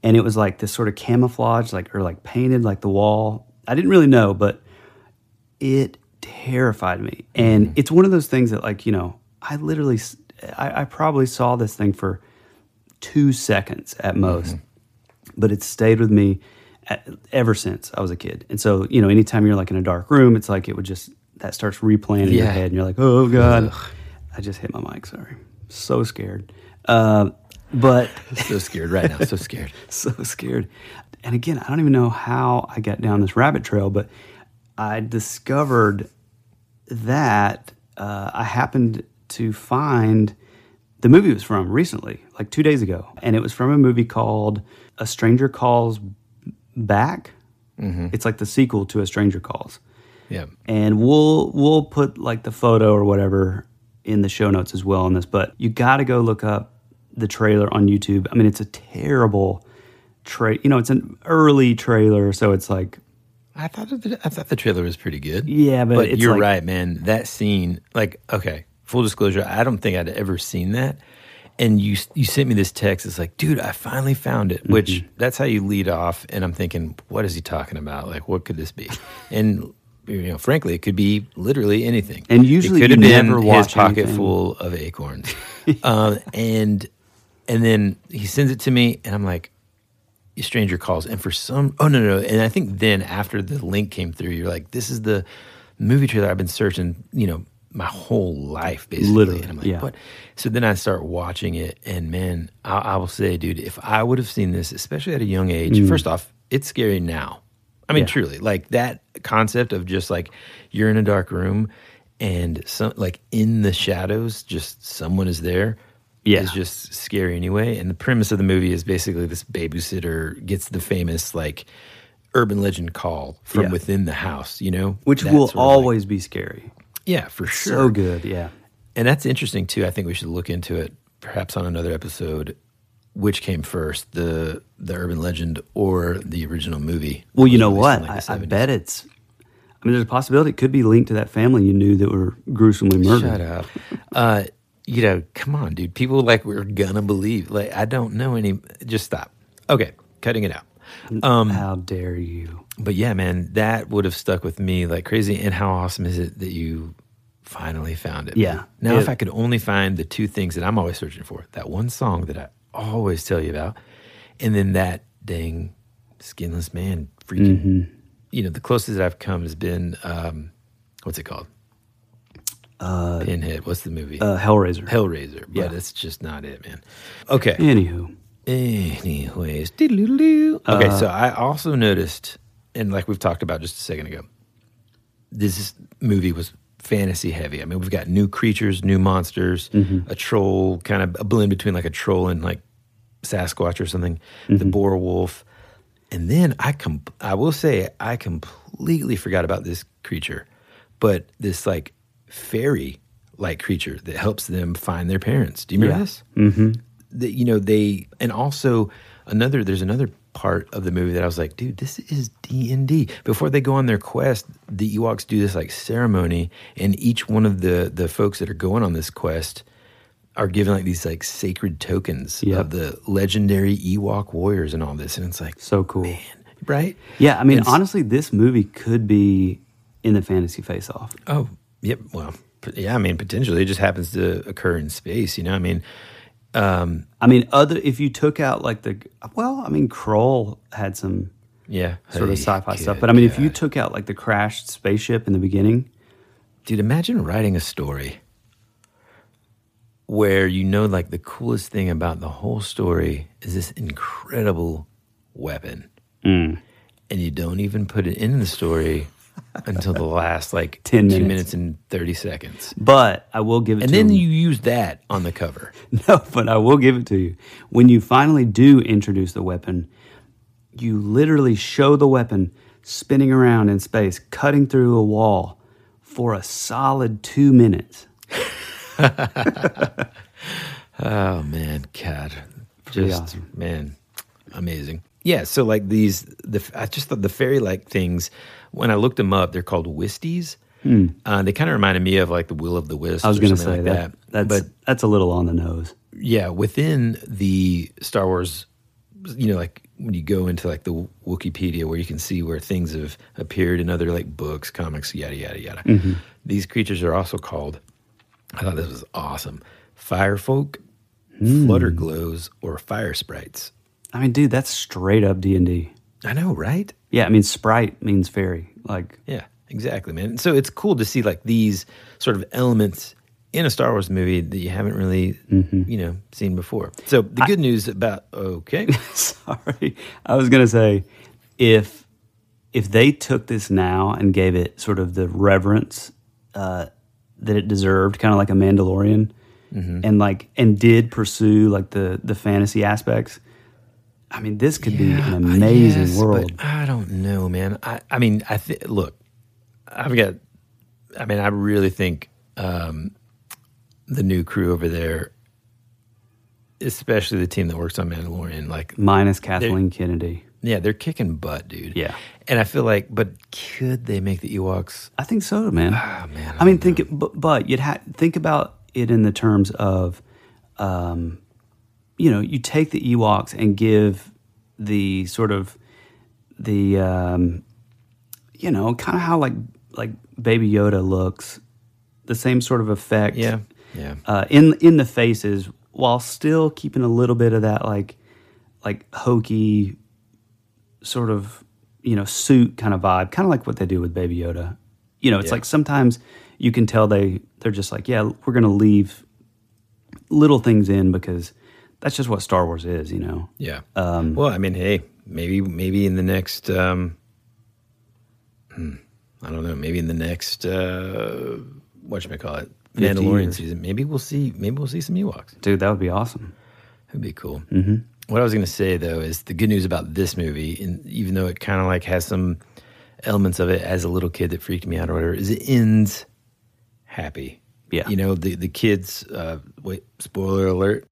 and it was like this sort of camouflage, like or like painted like the wall. I didn't really know, but it terrified me. And mm-hmm. it's one of those things that, like, you know, I literally, I probably saw this thing for two seconds at mm-hmm. most, but it stayed with me at, ever since I was a kid. And so, you know, anytime you're like in a dark room, it's like it would just that starts replaying in your head, and you're like, oh god, I just hit my mic. Sorry, so scared. Uh, but So scared right now. So scared. so scared. And again, I don't even know how I got down this rabbit trail, but I discovered that uh, I happened to find the movie was from recently, like two days ago, and it was from a movie called A Stranger Calls Back. Mm-hmm. It's like the sequel to A Stranger Calls, Yeah. and we'll we'll put like the photo or whatever in the show notes as well on this. But you got to go look up the trailer on YouTube. I mean, it's a terrible tra You know, it's an early trailer, so it's like I thought the, I thought the trailer was pretty good. Yeah, but it's you're like- right, man. That scene, like, okay, full disclosure, I don't think I'd ever seen that. And you you sent me this text. It's like, dude, I finally found it. Which Mm-hmm. that's how you lead off. And I'm thinking, what is he talking about? Like, what could this be? And you know, frankly, it could be literally anything. And usually it could have been his pocket anything. full of acorns. um, and and then he sends it to me, and I'm like, stranger calls and for some oh no no no. and i think then after the link came through you're like this is the movie trailer i've been searching you know my whole life basically Literally, and i'm like yeah. what so then i start watching it and man I, I will say dude if i would have seen this especially at a young age first off it's scary now i mean Mm. Yeah. truly like that concept of just like you're in a dark room and some like in the shadows just someone is there Yeah. is just scary anyway. And the premise of the movie is basically this babysitter gets the famous like urban legend call from Yeah. within the house, you know, which That will of, like- always be scary. Yeah, for sure. So good, yeah. And that's interesting too. I think we should look into it perhaps on another episode. Which came first, the the urban legend or the original movie? Well, you know what? in, like, the I, I bet it's. I mean, there's a possibility it could be linked to that family you knew that were gruesomely murdered. Shut up. Uh, you know, come on, dude. People like we're gonna believe. Like I don't know any. Just stop. Okay, cutting it out. Um, How dare you? But yeah, man, that would have stuck with me like crazy. And how awesome is it that you finally found it? Yeah. Now, It- if I could only find the two things that I'm always searching for, that one song that I always tell you about, and then that dang skinless man freaking. Mm-hmm. You know, the closest that I've come has been um, what's it called? Uh, Pinhead. What's the movie? Uh, Hellraiser. Hellraiser, but Yeah. that's just not it, man. Okay. Anywho, Anyways, doodle-doo-doo. okay. Uh, so I also noticed, and like we've talked about just a second ago, this movie was fantasy heavy. I mean, we've got new creatures, new monsters, Mm-hmm. a troll, kind of a blend between like a troll and like Sasquatch or something, Mm-hmm. the boar wolf, and then I com- I will say I completely forgot about this creature, but this like fairy like creature that helps them find their parents. Do you remember Yeah. this? Mm-hmm. That you know they and also another. There's another part of the movie that I was like, dude, this is D and D. Before they go on their quest, the Ewoks do this like ceremony, and each one of the the folks that are going on this quest are given like these like sacred tokens Yep. of the legendary Ewok warriors and all this, and it's like so cool. right? Yeah, I mean, It's- honestly, this movie could be in the fantasy face off. Oh, yep. Well, yeah. I mean, potentially, it just happens to occur in space. You know, I mean, I mean, other if you took out like the well, I mean, Krull had some yeah, sort of sci-fi stuff, but I mean, if you took out like the crashed spaceship in the beginning, dude, imagine writing a story where you know, like, the coolest thing about the whole story is this incredible weapon, Mm. and you don't even put it in the story until the last like 10 minutes. minutes and thirty seconds, but I will give it and to then him. you use that on the cover. No, but I will give it to you. When you finally do introduce the weapon, you literally show the weapon spinning around in space, cutting through a wall for a solid two minutes. Oh man, God, Pretty just awesome. man, amazing. Yeah, so like these, the I just thought the fairy like things. When I looked them up, they're called Wisties. Uh, they kind of reminded me of like the Will of the Wisps. Hmm. I was going to say like that. That's but that's a little on the nose. yeah, within the Star Wars, you know, like when you go into like the Wikipedia where you can see where things have appeared in other like books, comics, yada yada yada. Mm-hmm. These creatures are also called. I thought this was awesome. Firefolk, Hmm. flutter glows, or fire sprites. I mean, dude, that's straight up D and D. I know, right? Yeah, I mean, sprite means fairy. Like, Yeah, exactly, man. So it's cool to see like these sort of elements in a Star Wars movie that you haven't really, you know, seen before. So the good news about okay, Sorry, I was gonna say if if they took this now and gave it sort of the reverence uh, that it deserved, kind of like a Mandalorian, and like and did pursue like the the fantasy aspects. I mean, this could be an amazing Yes, world. But I don't know, man. I, I mean, I think. Look, I've got. I mean, I really think um, the new crew over there, especially the team that works on Mandalorian, like Minus Kathleen Kennedy. yeah, they're kicking butt, dude. Yeah. and I feel like, but could they make the Ewoks? I think so, man. Ah, man, I mean, think, but, but you'd ha- think about it in the terms of, um, you know, you take the Ewoks and give the sort of the, um, you know, kind of how like like Baby Yoda looks, the same sort of effect, Yeah, yeah. uh, in in the faces, while still keeping a little bit of that like like hokey sort of you know suit kind of vibe, kind of like what they do with Baby Yoda. You know, it's Yeah. like sometimes you can tell they they're just like, yeah, we're going to leave little things in because that's just what Star Wars is. You know, Yeah. Um, well, I mean, hey, maybe maybe in the next, um, hmm, I don't know, maybe in the next, uh, what should I call it, Mandalorian years. season, maybe we'll see, maybe we'll see some Ewoks. dude, that would be awesome. It'd be cool. Mm-hmm. What I was going to say though is the good news about this movie, and even though it kind of like has some elements of it as a little kid that freaked me out or whatever, is it ends happy. Yeah. you know the the kids. Uh, wait, spoiler alert.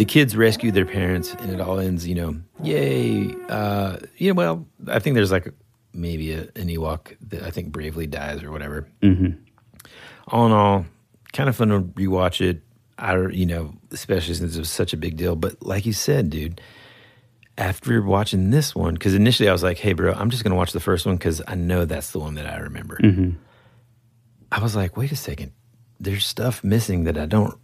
The kids rescue their parents and it all ends you know yay uh you know well i think there's like maybe a, an ewok that i think bravely dies or whatever. Mm-hmm. all in all kind of fun to rewatch it. I don't- you know especially since it was such a big deal. But like you said dude after watching this one because initially i was like hey bro i'm just gonna watch the first one because i know that's the one that i remember. I was like wait a second. There's stuff missing that i don't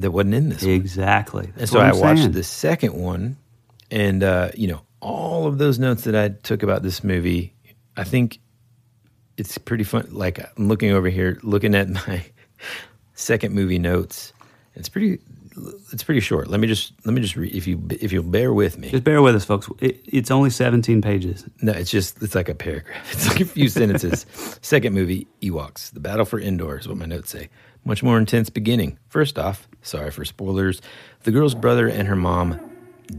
that wasn't in this one. Exactly. And so I watched saying. the second one, and uh, you know all of those notes that I took about this movie. I think it's pretty fun. Like I'm looking over here, looking at my second movie notes. It's pretty. It's pretty short. Let me just let me just read. If you if you'll bear with me, Just bear with us, folks. It, it's only 17 pages. no, it's just it's like a paragraph. It's like a few sentences. Second movie, Ewoks. The battle for Endor is what my notes say. Much more intense beginning. First off, sorry for spoilers. The girl's brother and her mom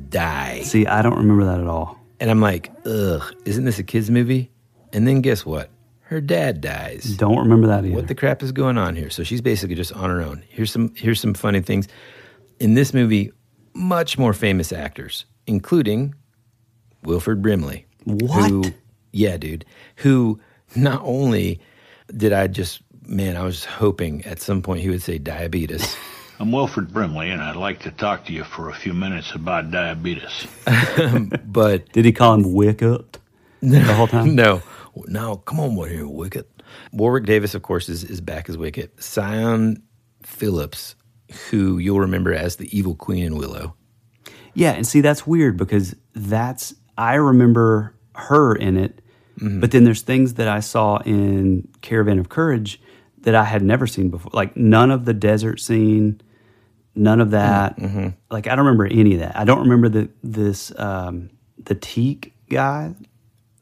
die. See, I don't remember that at all. And I'm like, ugh, isn't this a kids movie? And then guess what? Her dad dies. Don't remember that either. What the crap is going on here? So she's basically just on her own. Here's some here's some funny things. In this movie, much more famous actors, including Wilford Brimley. What? Who, yeah, dude. Who not only did I just man, I was hoping at some point he would say diabetes. I'm Wilfred Brimley, and I'd like to talk to you for a few minutes about diabetes. but Did he call him Wicket the whole time? no, no, come on, what here, Wicket. Warwick Davis, of course, is, is back as Wicket. Siân Phillips, who you'll remember as the evil queen in Willow. Yeah, and see that's weird because that's I remember her in it, mm-hmm. but then there's things that I saw in Caravan of Courage that I had never seen before. Like none of the desert scene, none of that. Like I don't remember any of that. I don't remember the this um, the Teek guy.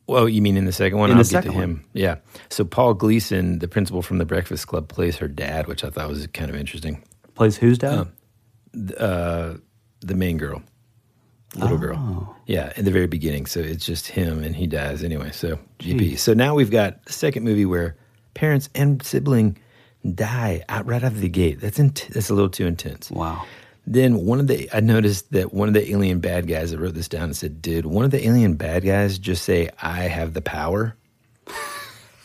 Well, you mean in the second one? In the I'll second get to him. Yeah. So Paul Gleason, the principal from the Breakfast Club, plays her dad, which I thought was kind of interesting. Plays whose dad? Uh, the main girl, little Oh. girl. Yeah, in the very beginning. So it's just him, and he dies anyway. So GP. So now we've got the second movie where parents and sibling die out right out of the gate. That's int- that's a little too intense. Wow. Then one of the I noticed that one of the alien bad guys that wrote this down and said, "Did one of the alien bad guys just say I have the power?"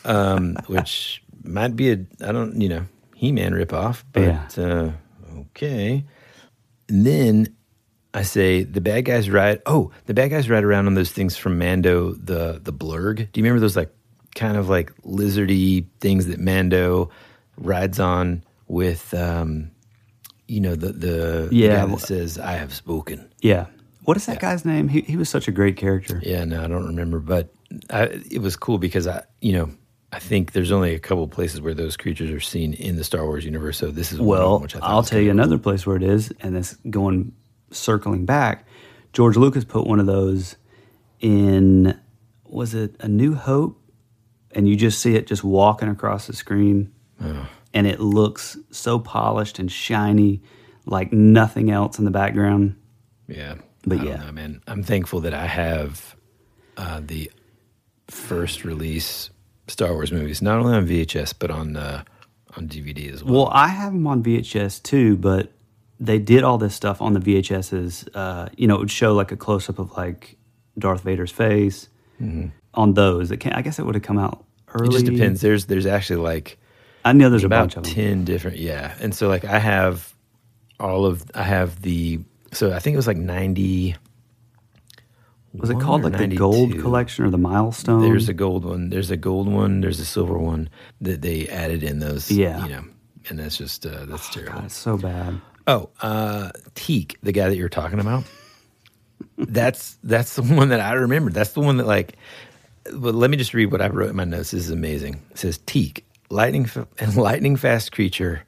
Um, which might be a I don't you know He Man ripoff, but Yeah. uh, okay. And then I say the bad guys ride. Oh, the bad guys ride around on those things from Mando, the the blurrg. Do you remember those like kind of like lizardy things that Mando rides on with? Um, you know the the, Yeah. guy that says "I have spoken." Yeah. What is that guy's name? He he was such a great character. Yeah, no, I don't remember, but I, it was cool because I, you know, I think there's only a couple of places where those creatures are seen in the Star Wars universe. So this is Well, I I'll tell you another place where it is, and this going circling back. George Lucas put one of those in was it A New Hope, and you just see it just walking across the screen, and it looks so polished and shiny, like nothing else in the background. Yeah, But I yeah. know, man. I'm thankful that I have uh, the first release Star Wars movies, not only on VHS but on uh, on DVD as well. Well, I have them on VHS too, but they did all this stuff on the VHSs. Uh, you know, it would show like a close up of like Darth Vader's face on those. It can, I guess it would have come out early. It just depends. There's there's actually like I know there's a about bunch of them. ten different. Yeah, and so like I have all of I have the so I think it was like ninety. Was it called like the Gold Collection or the Milestone? There's a gold one. There's a gold one. There's a silver one that they added in those. Yeah. you know, and that's just uh, that's terrible. God, it's so bad. Oh, uh, Teek, the guy that you're talking about. that's that's the one that I remember. That's the one that like. But let me just read what I wrote in my notes. This is amazing. It says Teek, lightning and lightning fast creature.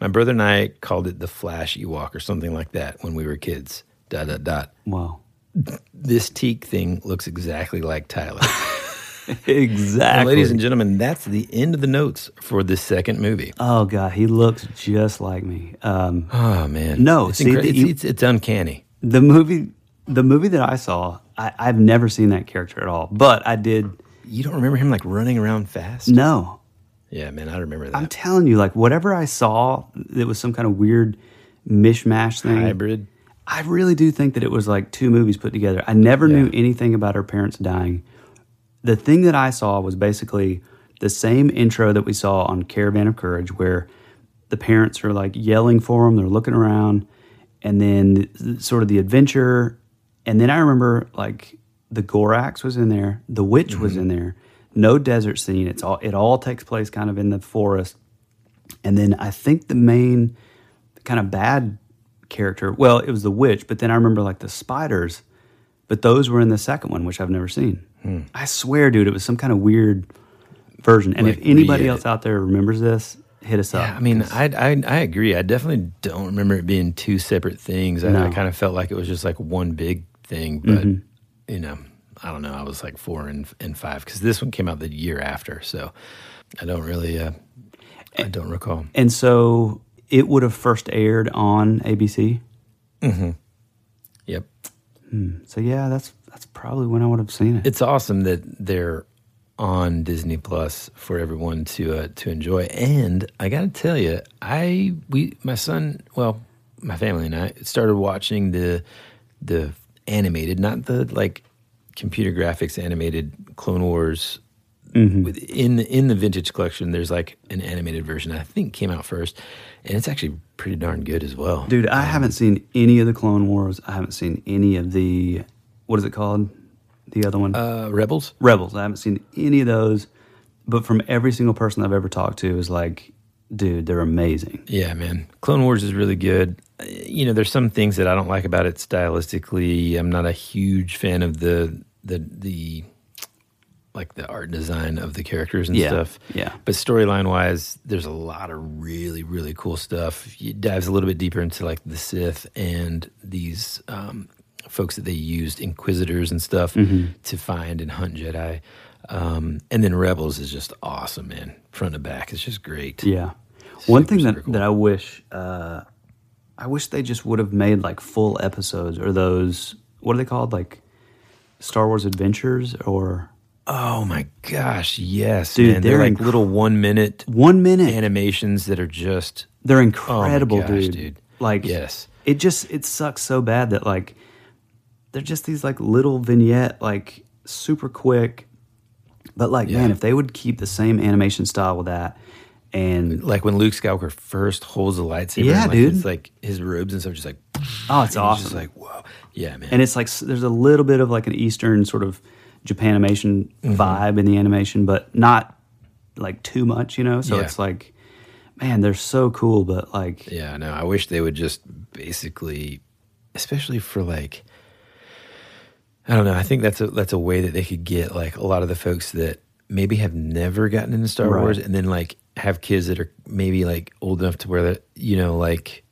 My brother and I called it the Flash Ewok or something like that when we were kids. Dot dot dot. Wow. This Teek thing looks exactly like Tyler. exactly. And ladies and gentlemen, that's the end of the notes for this second movie. Oh god, he looks just like me. Um, Oh man, No, it's, see, incre- the- it's, it's, it's uncanny. the movie, the movie that I saw, I, I've never seen that character at all, but I did. You don't remember him like running around fast? No, Yeah, man, I remember that. I'm telling you, like whatever I saw, it was some kind of weird mishmash thing. Hybrid. I really do think that it was like two movies put together. I never knew anything about her parents dying. The thing that I saw was basically the same intro that we saw on Caravan of Courage, where the parents are like yelling for them, they're looking around, and then sort of the adventure. And then I remember like the Gorax was in there, the witch was mm-hmm. in there, no desert scene. It's all it all takes place kind of in the forest. And then I think the main kind of bad character, well, it was the witch, but then I remember like the spiders, but those were in the second one, which I've never seen. Hmm. I swear, dude, it was some kind of weird version. And Like, if anybody else out there remembers this, hit us up. I mean, I, I I agree. I definitely don't remember it being two separate things. I, No. I kind of felt like it was just like one big thing, but you know, I don't know. I was like four and and five because this one came out the year after, so I don't really. Uh, I don't recall. And so it would have first aired on ABC. Mm-hmm. Yep, So yeah, that's that's probably when I would have seen it. it's awesome that they're on Disney Plus for everyone to uh, to enjoy. And I got to tell you, I we my son, well, my family and I started watching the the animated, not the like computer graphics animated Clone Wars. With, in the in the vintage collection, there's like an animated version. I think came out first, and it's actually pretty darn good as well. Dude, I haven't seen any of the Clone Wars. I haven't seen any of the what is it called? The other one? Uh, Rebels. Rebels. I haven't seen any of those. But from every single person I've ever talked to is like, dude, they're amazing. Yeah, man. Clone Wars is really good. You know, there's some things that I don't like about it stylistically. I'm not a huge fan of the the the like the art design of the characters and Yeah, stuff. yeah. But storyline wise, there's a lot of really really cool stuff. It dives a little bit deeper into like the Sith and these um, folks that they used, Inquisitors and stuff, Mm-hmm. to find and hunt Jedi. Um, and then Rebels is just awesome, man. Front to back, it's just great. Yeah. One thing that, cool. that I wish, uh, I wish they just would have made like full episodes or those, what are they called? Like Star Wars Adventures or Oh my gosh, yes, Dude, man. They're, they're like inc- little one minute one minute. animations that are just They're Oh incredible, gosh, dude. dude. Like, Yes. it just it sucks so bad that like they're just these like little vignette, like super quick. But like, Yeah. man, if they would keep the same animation style with that, and like when Luke Skywalker first holds the lightsaber. Yeah, and, like, dude. It's like his robes and stuff, just like oh, it's awesome. Just like whoa, yeah, man. and it's like there's a little bit of like an Eastern sort of Japanimation Mm-hmm. vibe in the animation, but not like too much, you know. So Yeah. it's like, man, they're so cool, but like, yeah, no, I wish they would just basically, especially for like, I don't know. I think that's a that's a way that they could get like a lot of the folks that maybe have never gotten into Star Right. Wars, and then like have kids that are maybe like old enough to where that you know like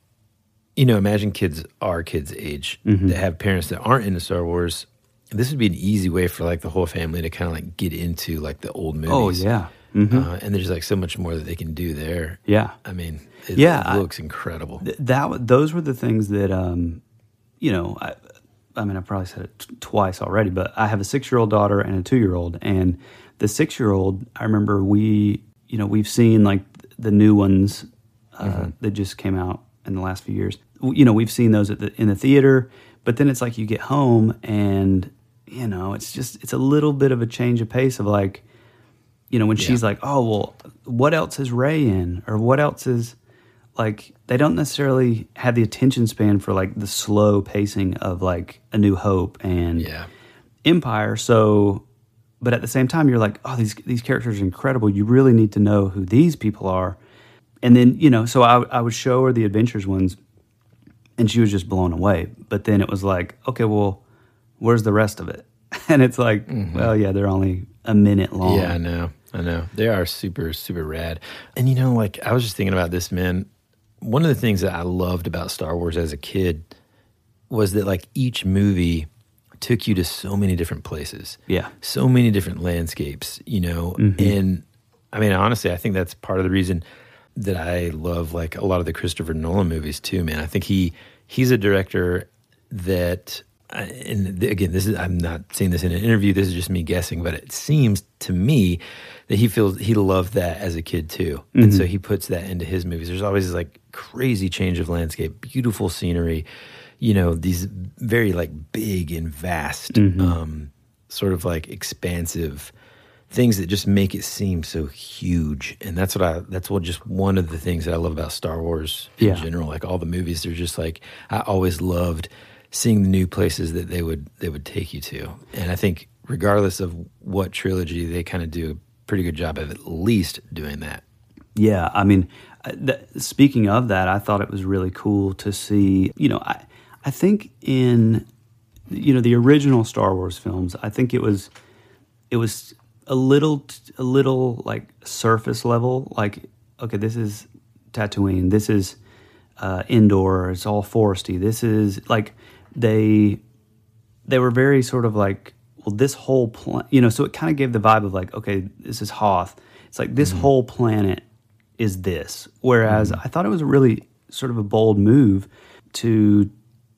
you know imagine kids our kids' age Mhm. that have parents that aren't into Star Wars. This would be an easy way for like the whole family to kind of like get into like the old movies. Oh, yeah. Mhm. uh, and there's like so much more that they can do there. Yeah. I mean, it, Yeah, it I- looks incredible. Th- that those were the things that um, you know. I, I mean, I probably said it t- twice already, but I have a six-year-old daughter and a two-year-old, and the six-year-old, I remember we, you know, we've seen like the new ones uh, Mhm. that just came out in the last few years. You know, we've seen those at the, in the theater, but then it's like you get home and you know, it's just it's a little bit of a change of pace of like, you know, when she's like, oh well, what else is Rey in, or what else is like they don't necessarily have the attention span for like the slow pacing of like a new hope and yeah. empire so but at the same time you're like oh these these characters are incredible you really need to know who these people are and then you know so i, I would show her the adventures ones and she was just blown away but then it was like okay well where's the rest of it and it's like mm-hmm. well yeah they're only a minute long Yeah, I know. I know. They are super, super rad. And you know, like I was just thinking about this, man. One of the things that I loved about Star Wars as a kid was that like each movie took you to so many different places. Yeah. So many different landscapes, you know. Mhm. And I mean, honestly, I think that's part of the reason that I love like a lot of the Christopher Nolan movies too, man. I think he he's a director that and again, this is I'm not saying this in an interview. This is just me guessing, but it seems to me that he feels he loved that as a kid too, and Mhm. so he puts that into his movies. There's always this like crazy change of landscape, beautiful scenery, you know, these very like big and vast, Mhm. um, sort of like expansive things that just make it seem so huge. And that's what I that's what just one of the things that I love about Star Wars in Yeah. general. Like all the movies, they're just like I always loved seeing the new places that they would they would take you to. And I think regardless of what trilogy, they kind of do a pretty good job of at least doing that. Yeah, I mean, uh, th- speaking of that, I thought it was really cool to see. You know, I I think in you know the original Star Wars films, I think it was it was a little a little like surface level. Like, okay, this is Tatooine. This is uh, Endor. It's all foresty. This is like they they were very sort of like, well, this whole planet, you know, so it kind of gave the vibe of like, okay, this is Hoth. It's like this whole planet is this. Whereas I thought it was a really sort of a bold move to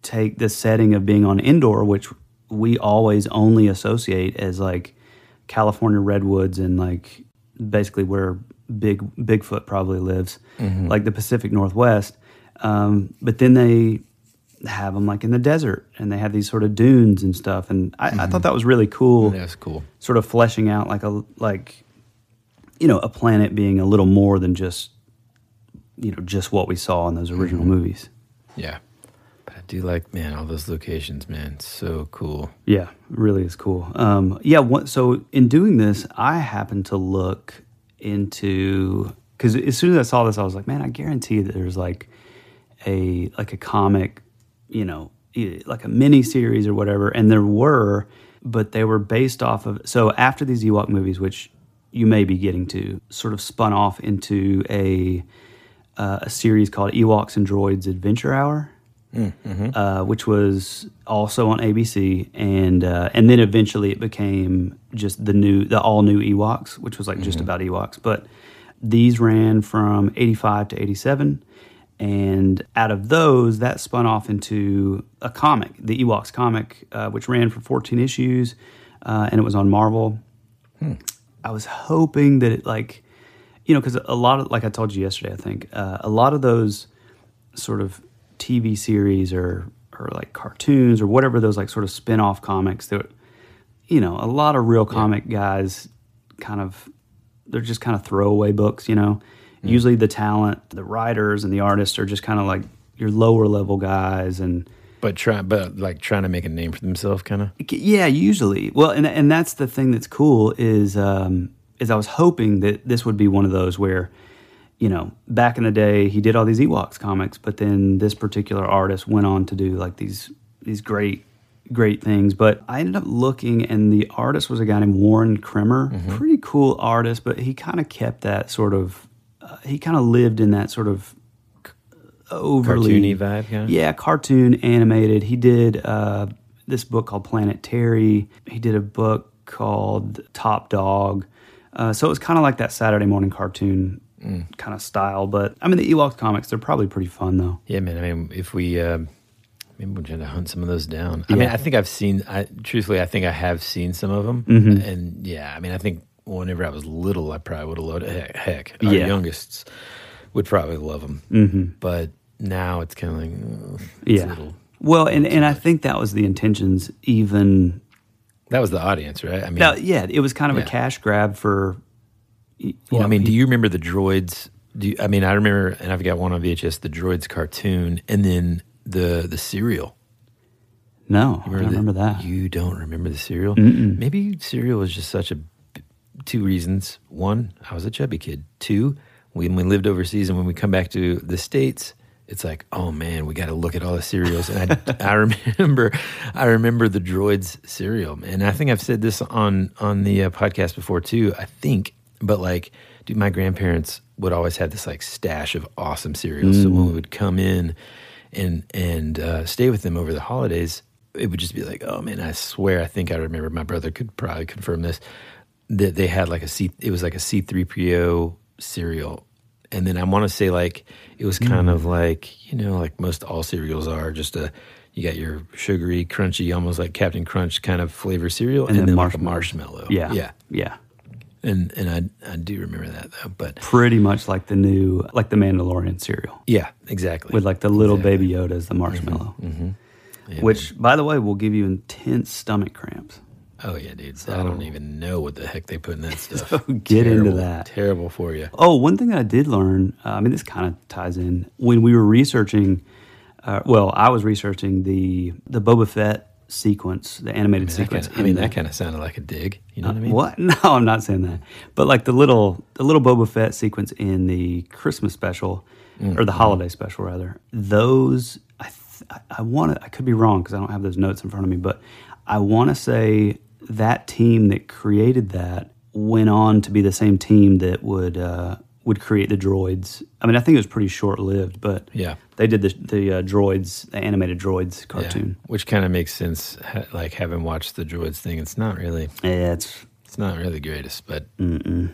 take the setting of being on Endor, which we always only associate as like California redwoods and like basically where big Bigfoot probably lives, Mhm. like the Pacific Northwest. Um, but then they have them like in the desert and they have these sort of dunes and stuff. And I, I thought that was really cool. That's cool. Sort of fleshing out like a like you know a planet being a little more than just you know just what we saw in those original Mhm. movies. Yeah. Do like, man, all those locations, man. So cool. Yeah, really is cool. Um, yeah, what, so in doing this, I happened to look into because as soon as I saw this, I was like, man, I guarantee that there's like a like a comic, you know, like a mini series or whatever, and there were, but they were based off of. So after these Ewok movies, which you may be getting to, sort of spun off into a uh, a series called Ewoks and Droids Adventure Hour Mm-hmm. uh, which was also on ABC, and uh, and then eventually it became just the new, the all new Ewoks, which was like just Mhm. about Ewoks. But these ran from eighty five to eighty seven, and out of those, that spun off into a comic, the Ewoks comic, uh, which ran for fourteen issues, uh, and it was on Marvel. I was hoping that it like, you know, because a lot of like I told you yesterday, I think uh, a lot of those sort of TV series or or like cartoons or whatever those like sort of spin-off comics that you know a lot of real comic guys kind of they're just kind of throwaway books you know usually the talent the writers and the artists are just kind of like your lower level guys and But try, but like trying to make a name for themselves, kind of. yeah, usually. Well, and and that's the thing that's cool is um, is I was hoping that this would be one of those where, you know, back in the day he did all these Ewoks comics, but then this particular artist went on to do like these these great great things. But I ended up looking, and the artist was a guy named Warren Kremer. Mm-hmm. Pretty cool artist, but he kind of kept that sort of. Uh, he kind of lived in that sort of c- overly Cartoony vibe, kinda? Yeah, cartoon animated. He did uh, this book called Planet Terry. He did a book called Top Dog. Uh, so it was kind of like that Saturday morning cartoon Mm. kind of style. But I mean, the Ewok comics, they're probably pretty fun though. Yeah, man. I mean, if we um, maybe we're trying to hunt some of those down. I mean, I think I've seen. I truthfully, I think I have seen some of them. Mhm. And yeah, I mean, I think whenever I was little, I probably would have loved. Heck, heck our Yeah. youngest would probably love them. Mhm. But now it's kind of like, ugh, it's a Yeah. little- Well, and, and I think that was the intentions, even. that was the audience, right? I mean, yeah, it was kind of Yeah. a cash grab for. You Well, know, I mean, do you remember the droids? Do you, I mean, I remember, and I've got one on VHS, the droids cartoon, and then the the cereal. No, I don't remember that. You don't remember the cereal? Mm-mm. Maybe cereal was just such a two reasons. One, I was a chubby kid. Two, when we lived overseas and when we come back to the states, it's like, oh man, we got to look at all the cereals. And I, I remember, I remember the droids cereal, and I think I've said this on on the uh, podcast before too. I think, but like, dude, my grandparents would always have this like stash of awesome cereals. So when we would come in and and uh, stay with them over the holidays, it would just be like, oh man, I swear, I think I remember. My brother could probably confirm this that they had like a C. It was like a C three PO cereal, and then I want to say like it was kind Mm. of like you know like most all cereals are just a. You got your sugary, crunchy, almost like Captain Crunch kind of flavor cereal, and, And then, then like a marshmallow. Yeah, yeah, yeah. And and I I do remember that though. But Pretty much like the new, like the Mandalorian cereal yeah, exactly. with like the little Exactly. baby Yoda as the marshmallow, hmm Yeah, which, by the way, will give you intense stomach cramps. Oh yeah, dude. I don't even know what the heck they put in that stuff. So get into that. Terrible for you. Oh, one thing that I did learn, uh, I mean, this kind of ties in when we were researching. Uh, well, I was researching the the Boba Fett sequence, the animated That sequence. kinda, I mean, in that kind of sounded like a dig. You know what I mean? What? No, I'm not saying that. But like the little the little Boba Fett sequence in the Christmas special Mm, or the holiday special rather. Those I th- I- I want to I could be wrong because I don't have those notes in front of me, but I want to say that team that created that went on to be the same team that would uh, would create the droids. I mean, I think it was pretty short lived, but Yeah. they did the the uh, droids, the animated droids Yeah. cartoon. Which kind of makes sense. ha- Like having watched the droids thing, it's not really. Yeah, it's It's not really the greatest, but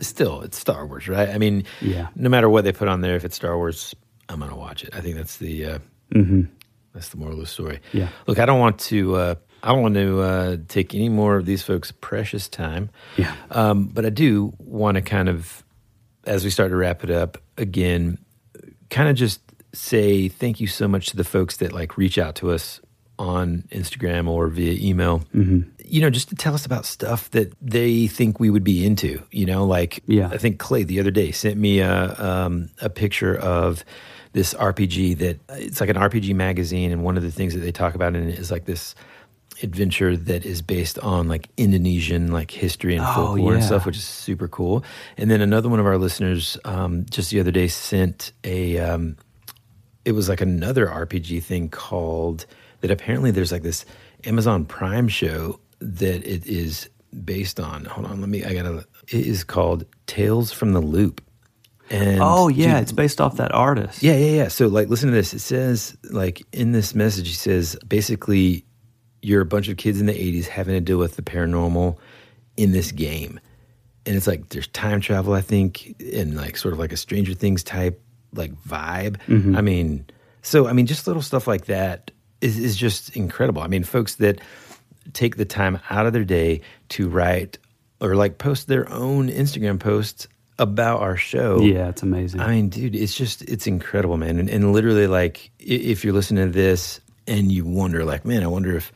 still, it's Star Wars, right? I mean, Yeah. no matter what they put on there, if it's Star Wars, I'm gonna watch it. I think that's the uh, that's the moral of the story. Mm-hmm. Yeah. Look, I don't want to. Uh, I don't want to uh, take any more of these folks' precious time. Yeah. Um, but I do want to kind of, as we start to wrap it up again, kind of just say thank you so much to the folks that like reach out to us on Instagram or via email. Mm-hmm. You know, just to tell us about stuff that they think we would be into. You know, like Yeah. I think Clay the other day sent me a um, a picture of this RPG that it's like an RPG magazine, and one of the things that they talk about in it is like this adventure that is based on like Indonesian like history and Oh, folklore and stuff, which is super cool. And then another one of our listeners um, just the other day sent a um, it was like another RPG thing called that apparently there's like this Amazon Prime show that it is based on. Hold on, let me I gotta it is called Tales from the Loop. And Oh yeah, dude, it's based off that artist. yeah, yeah, yeah. So, like, listen to this. It says, like, in this message, he says, basically, you're a bunch of kids in the 80s having to deal with the paranormal in this game. And it's like, there's time travel, I think, and like sort of like a Stranger Things type, like, vibe. Mm-hmm. I mean, so, I mean, just little stuff like that is, is just incredible. I mean, folks that take the time out of their day to write or like post their own Instagram posts about our show. Yeah, it's amazing. I mean, dude, it's just it's incredible, man. And, and literally, like, if you're listening to this and you wonder, like, man, I wonder if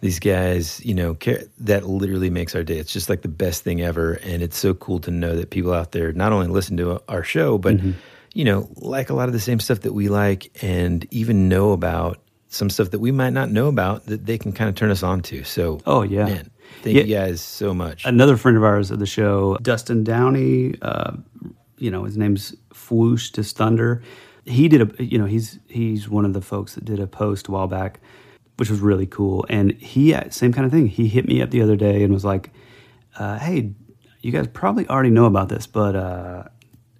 these guys, you know, care, that literally makes our day. It's just like the best thing ever, and it's so cool to know that people out there not only listen to our show, but Mm-hmm. you know, like a lot of the same stuff that we like, and even know about some stuff that we might not know about that they can kind of turn us on to. So, Oh, yeah. man, thank Yeah. you guys so much. Another friend of ours of the show, Dustin Downey. Uh, you know, his name's Fwoosh to Thunder. He did a, you know, he's he's one of the folks that did a post a while back which was really cool. And he, uh, same kind of thing. He hit me up the other day and was like, uh, "Hey, you guys probably already know about this, but uh,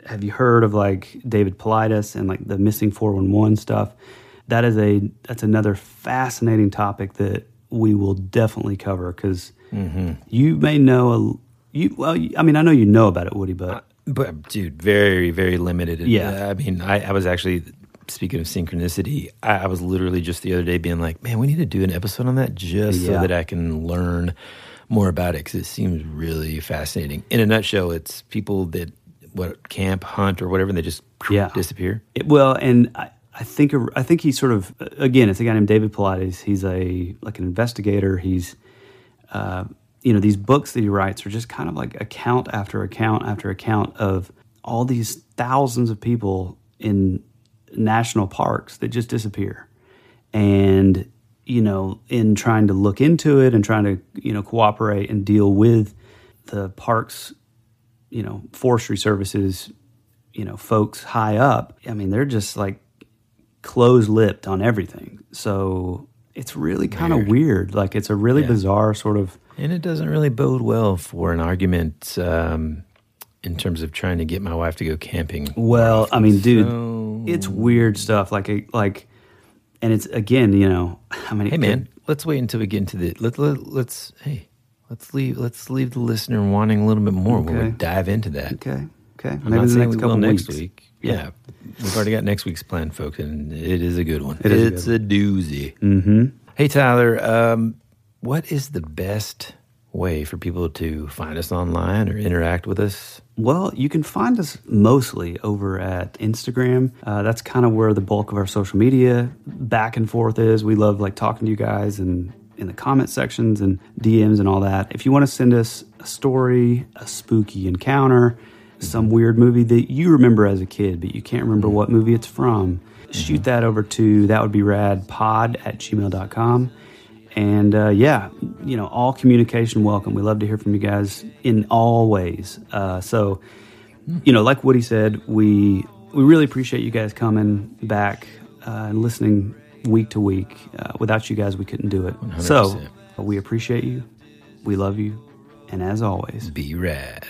have you heard of like David Paulides and like the missing 411 stuff? That is a that's another fascinating topic that we will definitely cover because you may know a you well I mean I know you know about it Woody but But dude, very very limited. Yeah. I mean, I, I was actually speaking of synchronicity. I, I was literally just the other day being like, man, we need to do an episode on that just so that I can learn more about it because it seems really fascinating. In a nutshell, it's people that what camp, hunt, or whatever, and they just Yeah. disappear. It, well, and I, I think I think he's sort of again, it's a guy named David Paulides. He's a like an investigator. He's uh, you know these books that he writes are just kind of like account after account after account of all these thousands of people in national parks that just disappear, and you know in trying to look into it and trying to you know cooperate and deal with the parks you know forestry services you know folks high up i mean they're just like closed-lipped on everything. So it's really kind of weird. Like it's a really Yeah. bizarre sort of And it doesn't really bode well for an argument um, in terms of trying to get my wife to go camping. well i mean dude So- it's weird stuff like a- like and it's again you know i mean Hey could- man, let's wait until we get into the let, let let's hey let's leave let's leave the listener wanting a little bit more when we Okay. dive into that. okay okay I'm maybe not the next couple next week. Yeah. we've already got next week's plan, folks, and it is a good one. It is a it's good a, doozy. Mm-hmm. Hey Tyler, um, what is the best way for people to find us online or interact with us? Well, you can find us mostly over at Instagram. Uh, that's kind of where the bulk of our social media back and forth is. We love like talking to you guys and in the comment sections and DMs and all that. If you want to send us a story, a spooky encounter, mm-hmm. some weird movie that you remember as a kid, but you can't remember mm-hmm. what movie it's from, shoot mm-hmm. that over to that would be rad pod at gmail.com. And uh, yeah, you know, all communication welcome. We love to hear from you guys in all ways. Uh, so, you know, like Woody said, we we really appreciate you guys coming back uh, and listening week to week. Uh, without you guys, we couldn't do it. So 100%. uh, we appreciate you. We love you. And as always, Be rad.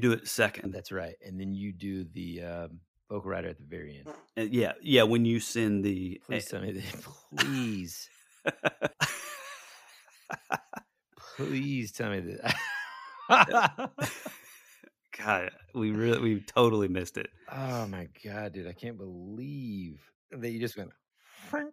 Do it second. That's right. And then you do the um, vocal rider at the very end. Uh, yeah, yeah. When you send the Please tell me that. Please. Please tell me that. God, we really we totally missed it. oh my god, dude! I can't believe that you just went. "Frank."